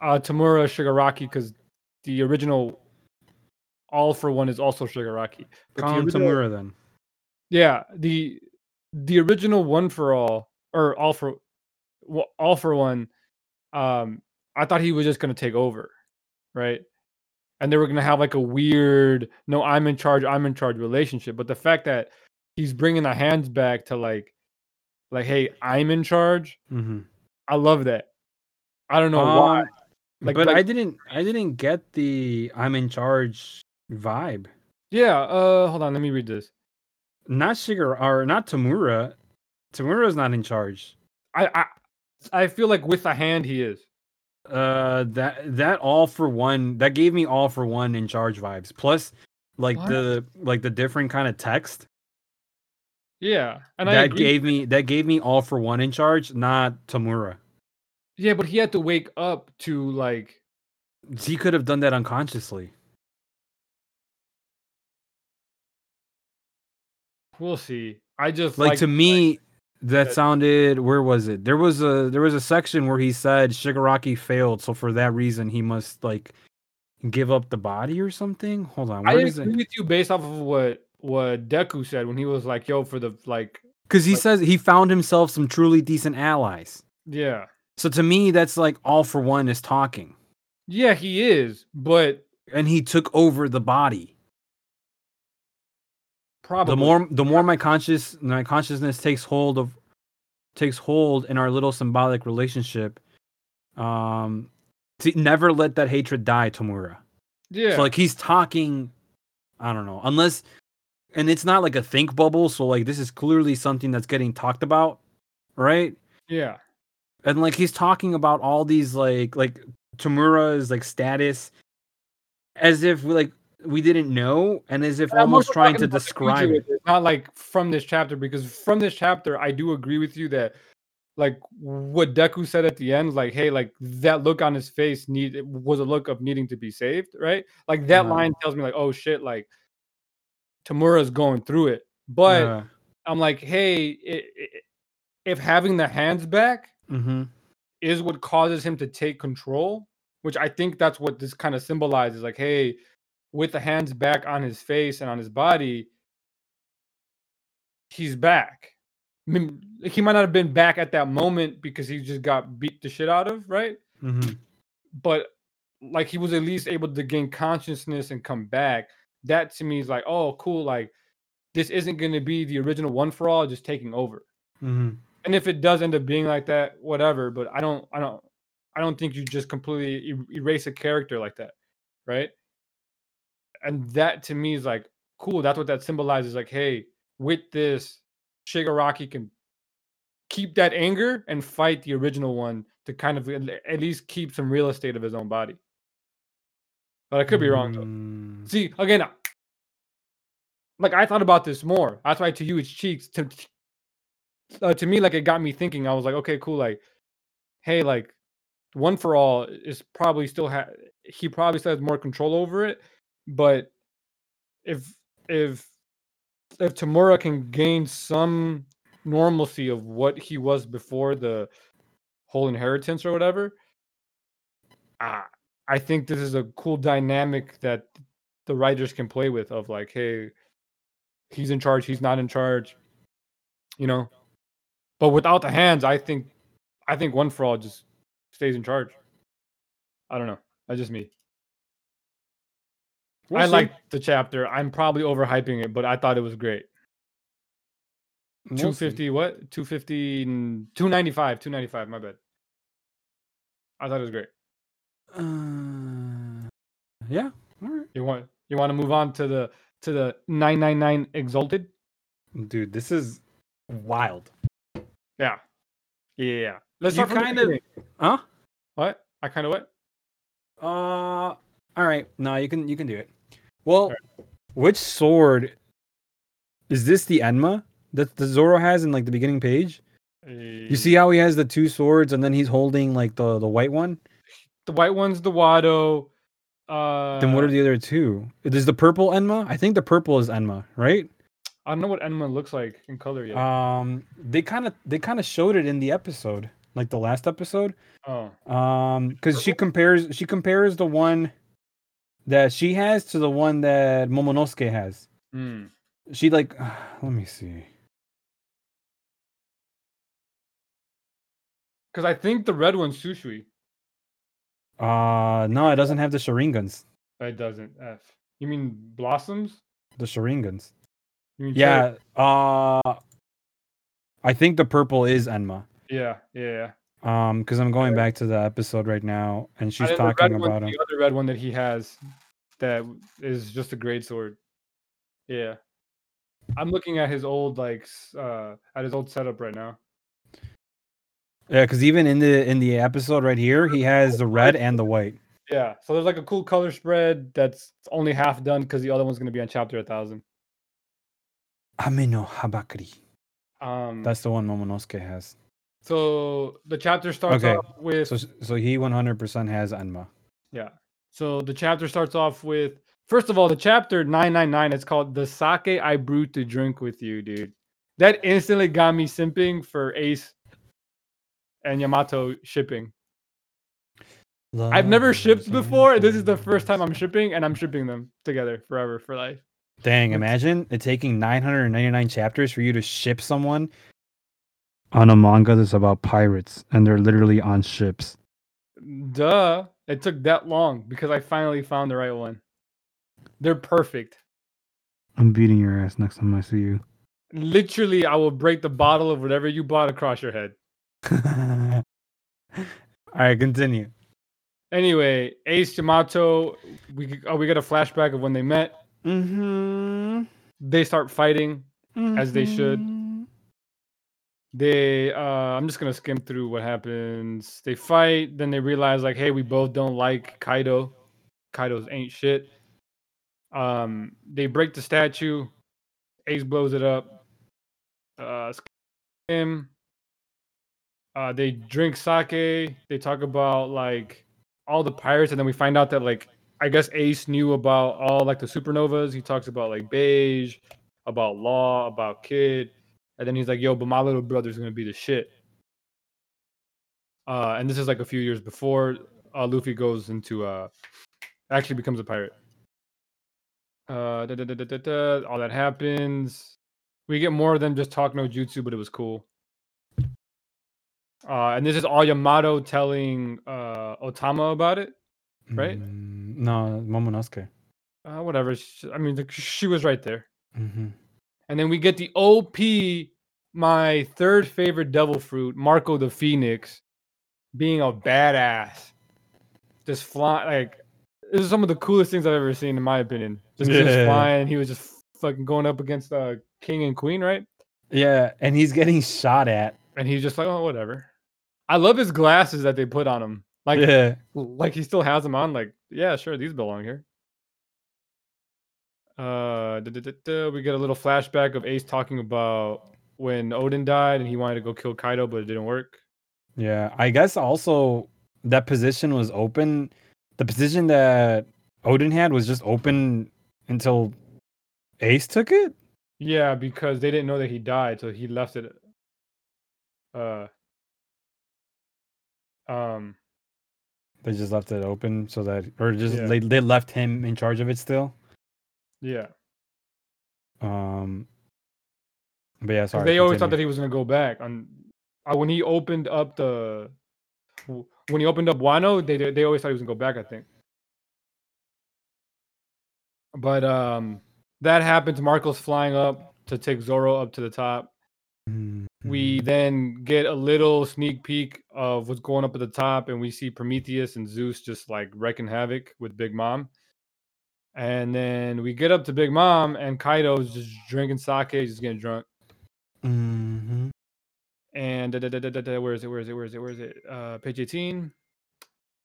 uh, Tamura Shigaraki because the original All for One is also Shigaraki. But the Call him original- Tamura then. Yeah, the the original One for All or All for wa- All for One, um, I thought he was just gonna take over, right? And they were gonna have like a weird, no, I'm in charge, I'm in charge relationship. But the fact that he's bringing the hands back to like, like, hey, I'm in charge. Mm-hmm. I love that. I don't know why. Um, Like- but like- I didn't. I didn't get the "I'm in charge" vibe. Yeah. Uh, hold on, let me read this. Not Shigar or not Tamura. Tamura's not in charge. I I I feel like with the hand he is. Uh, that that all for one. That gave me all for one in charge vibes. Plus, like What? the like the different kind of text Yeah, and I that gave me that gave me all for one in charge, not Tamura. Yeah, but he had to wake up to like He could have done that unconsciously. we'll see. I just like to me that that- sounded where was it there was a there was a section where he said shigaraki failed so for that reason he must like give up the body or something hold on I where is agree it with you based off of what what Deku said when he was like, "Yo, for the like, because he like- says he found himself some truly decent allies. Yeah, so to me that's like all for one is talking. Yeah, he is, but and he took over the body. Probably. the more the more my conscious my consciousness takes hold of takes hold in our little symbolic relationship um to never let that hatred die tamura. Yeah, So like he's talking, I don't know, unless, and it's not like a think bubble. So like this is clearly something that's getting talked about, right? yeah, And like he's talking about all these like like Tamura's like status, as if we like we didn't know, and as if And almost trying to describe it. Not like from this chapter, because from this chapter, I do agree with you that like what Deku said at the end, like, hey, like that look on his face need it was a look of needing to be saved, right? Like that line tells me like, oh shit, like Tamura's going through it. But Uh, I'm like, hey, i i if having the hands back mhm. is what causes him to take control, which I think that's what this kind of symbolizes. Like, hey, with the hands back on his face and on his body, he's back. I mean, he might not have been back at that moment because he just got beat the shit out of, right? Mhm. But like he was at least able to gain consciousness and come back. That to me is like, oh, cool. Like this isn't going to be the original one for all, just taking over. Mhm. And if it does end up being like that, whatever. But I don't, I don't, I don't think you just completely e- erase a character like that, right? And that to me is like cool. That's what that symbolizes. Like, hey, with this, Shigaraki can keep that anger and fight the original one to kind of at least keep some real estate of his own body. But I could be wrong though. Mm, See, again, like I thought about this more. That's why to you it's cheeks. To uh, to me, like it got me thinking. I was like, okay, cool. Like, hey, like one for all is probably still ha- he probably still has more control over it. But if if if Tamura can gain some normalcy of what he was before the whole inheritance or whatever, uh, I think this is a cool dynamic that the writers can play with of like, hey, he's in charge, he's not in charge, you know. But without the hands, I think I think one for all just stays in charge. I don't know. That's just me. we'll I like the chapter. I'm probably overhyping it, but I thought it was great. We'll see. 250 what? 250 295, 295, my bad. I thought it was great. Uh, yeah. All right. You want you want to move on to the to the 999 exalted? Dude, this is wild. Yeah. Yeah. yeah. Let's You start from the kind of- beginning. Huh? What? I kind of what? Uh, all right. No, you can you can do it. Well, which sword is this? The Enma that the Zoro has in like the beginning page. You see how he has the two swords and then he's holding like the the white one. The white one's the Wado. Uh, then what are the other two? Is the purple Enma? I think the purple is Enma, right? I don't know what Enma looks like in color yet. Um, they kind of they kind of showed it in the episode, like the last episode. oh, Um, because she compares she compares the one that she has to the one that Momonosuke has. hmm. She like, let me see. Because I think the red one's Shusui. Uh, no, it doesn't have the Sharingans. It doesn't. F. You mean blossoms? The Sharingans. Cherry- Yeah. Uh, I think the purple is Enma. Yeah. Yeah. Um, because I'm going back to the episode right now, and she's And talking red one- about him. the other red one that he has that is just a great sword. Yeah. I'm looking at his old like uh at his old setup right now. Yeah, because even in the in the episode right here, he has the red and the white. Yeah. So there's like a cool color spread that's only half done because the other one's gonna be on chapter a thousand. Ame no Habakiri. Um That's the one Momonosuke has. so the chapter starts Okay, off with So so he 100% has Enma. Yeah. So the chapter starts off with first of all, the chapter 999 It's called The Sake I Brewed to Drink with You, dude. That instantly got me simping for Ace and Yamato shipping. I've never shipped before. This is the first time I'm shipping, and I'm shipping them together forever for life. Dang, imagine it taking 999 chapters for you to ship someone on a manga that's about pirates and they're literally on ships. Duh. It took that long because I finally found the right one. They're perfect. I'm beating your ass next time I see you. Literally, I will break the bottle of whatever you bought across your head. All right, continue. Anyway, Ace Yamato, we oh, we get a flashback of when they met. Mm-hmm. They start fighting. As they should. They uh I'm just gonna skim through what happens. They fight, then they realize like, hey, we both don't like Kaido. Kaido's ain't shit. Um, they break the statue. Ace blows it up. Uh, him. Uh, they drink sake. They talk about like all the pirates, and then we find out that like I guess Ace knew about all like the supernovas. He talks about like Bege, about Law, about Kid, and then he's like, "Yo, but my little brother's gonna be the shit." Uh, and this is like a few years before uh, Luffy goes into uh, actually becomes a pirate. Uh, all that happens. We get more them just talk no jutsu, but it was cool. Uh, and this is all Yamato telling uh, Otama about it. right? Mm, no, Momonosuke. Uh, whatever. sh- I mean, the, she was right there. Mm-hmm. And then we get the OP my third favorite devil fruit, Marco the Phoenix, being a badass. Just flying like this is some of the coolest things I've ever seen in my opinion. Just, just Yeah. flying, he was just fucking going up against uh king and queen, right? Yeah, and he's getting shot at. And he's just like, oh, whatever. I love his glasses that they put on him. Like, yeah. like he still has them on. Like, yeah, sure, these belong here. Uh, we get a little flashback of Ace talking about when Oden died and he wanted to go kill Kaido, but it didn't work. Yeah, I guess also that position was open. The position that Oden had was just open until Ace took it. Yeah, because they didn't know that he died, so he left it. Uh, um, They just left it open so that, or just Yeah. they they left him in charge of it still. yeah. Um, but yeah, sorry. they always thought that he was gonna go back on uh, when he opened up the when he opened up Wano. They they they always thought he was gonna go back. I think, but um, that happens. Marco's flying up to take Zoro up to the top. Mhm. We then get a little sneak peek of what's going up at the top, and we see Prometheus and Zeus just like wrecking havoc with Big Mom. And then we get up to Big Mom, and Kaido's just drinking sake, just getting drunk. Mhm. and da, da, da, da, da, where is it? Where is it? Where is it? Where is it? Uh, page eighteen.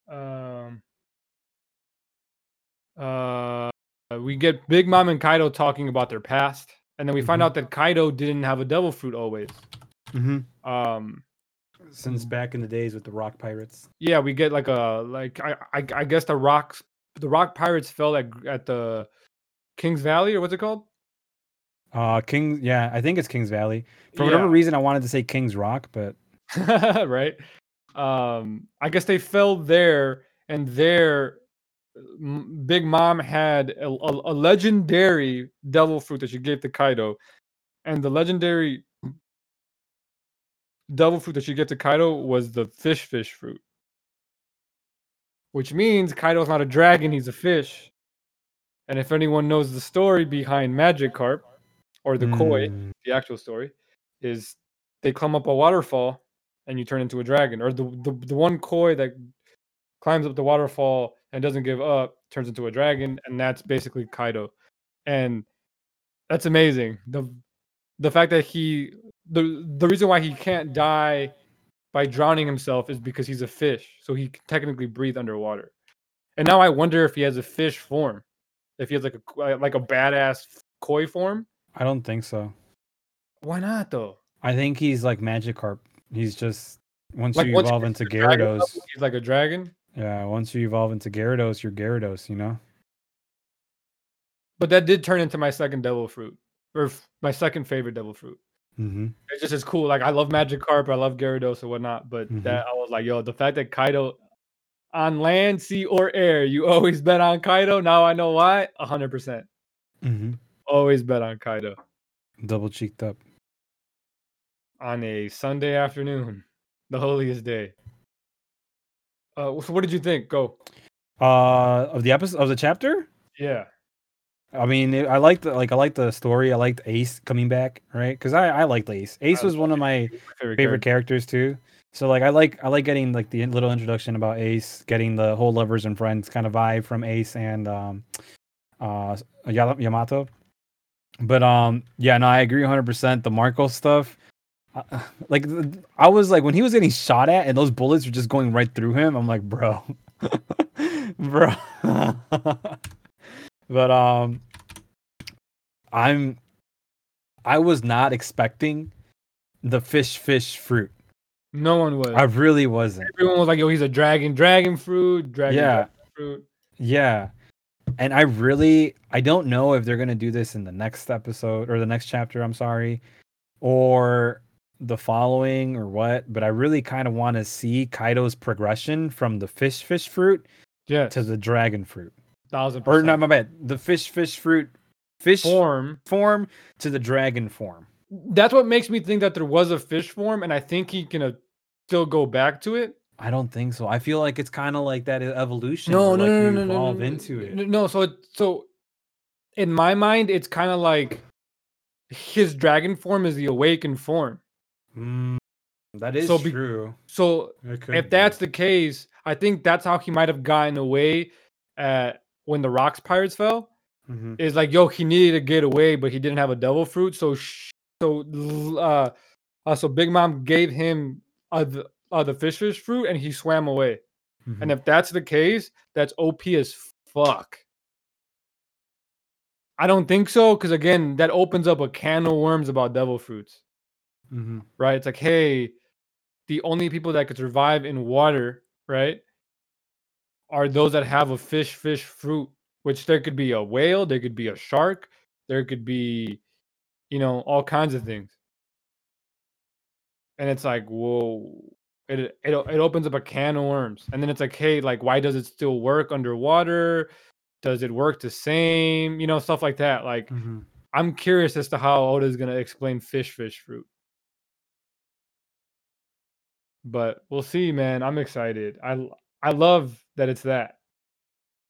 Um. Uh, we get Big Mom and Kaido talking about their past, and then we find Mhm. out that Kaido didn't have a devil fruit always. Mhm. Um, Since back in the days with the Rock Pirates. yeah, we get like a like I I, I guess the rocks the rock pirates fell at at the King's Valley or what's it called? Uh, King. Yeah, I think it's Kings Valley. For Yeah. whatever reason, I wanted to say Kings Rock, but right? Um, I guess they fell there, and there, Big Mom had a, a, a legendary devil fruit that she gave to Kaido, and the legendary devil fruit that she gave to Kaido was the fish fish fruit, which means Kaido's not a dragon; he's a fish. And if anyone knows the story behind Magikarp or the koi, Mm, the actual story is they climb up a waterfall and you turn into a dragon. Or the, the the one koi that climbs up the waterfall and doesn't give up turns into a dragon and that's basically kaido and that's amazing the the fact that he the the reason why he can't die by drowning himself is because he's a fish so he can technically breathe underwater and now i wonder if he has a fish form if he has like a uh, like a badass koi form I don't think so. why not though I think he's like Magikarp. He's just once Like, you once evolve into Gyarados. he's like a dragon. Yeah, once you evolve into Gyarados, you're Gyarados. You know. But that did turn into my second devil fruit, or f- my second favorite devil fruit. Mm-hmm. It's just as cool. Like I love Magikarp, I love Gyarados and whatnot. But Mhm. that I was like, yo, the fact that Kaido on land, sea, or air, you always bet on Kaido. Now I know why. hundred percent. Mm-hmm. Always bet on Kaido Double cheeked up. on a Sunday afternoon, the holiest day. Uh, so what did you think? Go. Uh, of the episode of the chapter. Yeah. I mean, it, I liked the, like I liked the story. I liked Ace coming back, right? Because I I liked Ace. Ace was one of my Favorite, favorite characters too. So like I like I like getting like the little introduction about Ace, getting the whole lovers and friends kind of vibe from Ace and um uh Ya- Yamato. But um yeah, no, I agree 100%. The Marco stuff uh, like I was like when he was getting shot at and those bullets were just going right through him, I'm like, "Bro." bro. but um I'm I was not expecting the fish fish fruit. No one was. I really wasn't. Everyone was like, yo, he's a dragon, dragon fruit, dragon, Yeah. dragon fruit. Yeah. And I really I don't know if they're going to do this in the next episode or the next chapter, I'm sorry, or the following or what, but I really kind of want to see Kaido's progression from the fish fish fruit Yes. to the dragon fruit. thousand Or percent. not my bad, the fish fish fruit fish form. form to the dragon form. That's what makes me think that there was a fish form, and I think he can uh, still go back to it. I don't think so. I feel like it's kind of like that evolution. No, no, like, no, no, no, no, evolve no, into it. No, no, so it, so in my mind, it's kind of like his dragon form is the awakened form. Mm, that is So be- true. So if be. that's the case, I think that's how he might have gotten away at when the rocks pirates fell. Mhm. Is like, yo, he needed to get away, but he didn't have a devil fruit. So, sh- so, uh, uh, so Big Mom gave him uh, the, uh, the fish fish fruit, and he swam away. Mhm. And if that's the case, that's OP as fuck. I don't think so, because again, that opens up a can of worms about devil fruits, Mhm. right? It's like, hey, the only people that could survive in water, right, are those that have a fish fish fruit, which there could be a whale, there could be a shark, there could be, you know, all kinds of things. And it's like, whoa, it it it opens up a can of worms. And then it's like, hey, like, why does it still work underwater? Does it work the same? You know, stuff like that. Like, Mhm. I'm curious as to how Oda is gonna explain fish fish fruit. But we'll see, man. I'm excited. I I love that it's that,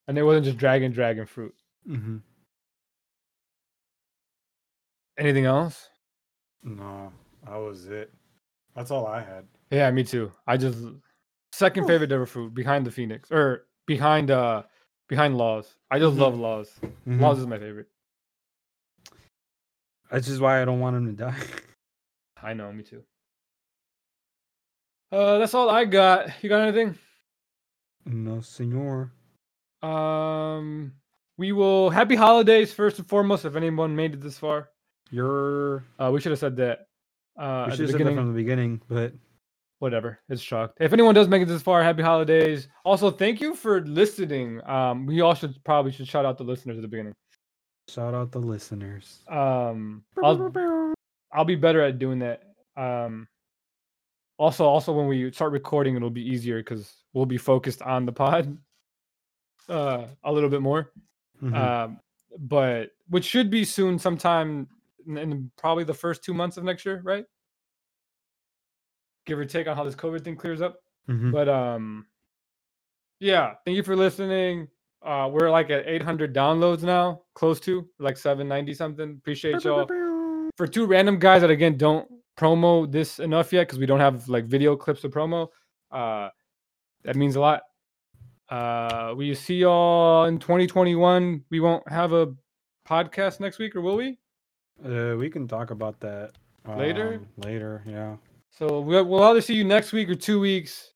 and it wasn't just dragon dragon fruit. Mhm. Anything else? No, that was it. That's all I had. Yeah, me too. I just second favorite devil fruit behind the phoenix or behind uh behind Law's. I just Mhm. love Law's. Mhm. Law's is my favorite. That's just why I don't want him to die. I know, me too. Uh, that's all I got. You got anything? no, senor. Um, we will happy holidays first and foremost. If anyone made it this far, You're. uh, we should have said that. Uh, we should have said that from the beginning, but Whatever, it's shocked. If anyone does make it this far, happy holidays. Also, thank you for listening. Um, we all should probably should shout out the listeners at the beginning. shout out the listeners. Um, I'll I'll be better at doing that. Um, also, also when we start recording, it'll be easier because we'll be focused on the pod uh, a little bit more. Mhm. Um, but which should be soon, sometime in, in probably the first two months of next year, right? Give or take on how this COVID thing clears up. Mhm. But um, yeah, thank you for listening. Uh, we're like at 800 downloads now, close to like 790 something. Appreciate y'all for two random guys that again don't promo this enough yet because we don't have like video clips of promo. Uh, that means a lot. Uh, we see y'all in 2021. We won't have a podcast next week, or will we? Uh, we can talk about that Later? um, later, yeah. So we'll, we'll either see you next week or two weeks.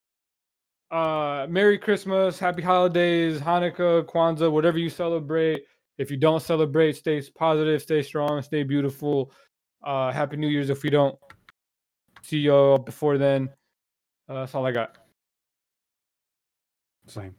Uh, Merry Christmas, Happy Holidays, Hanukkah, Kwanzaa, whatever you celebrate. If you don't celebrate, stay positive, stay strong, stay beautiful. Uh, Happy New Year's if we don't see y'all before then. Uh, that's all I got. Same.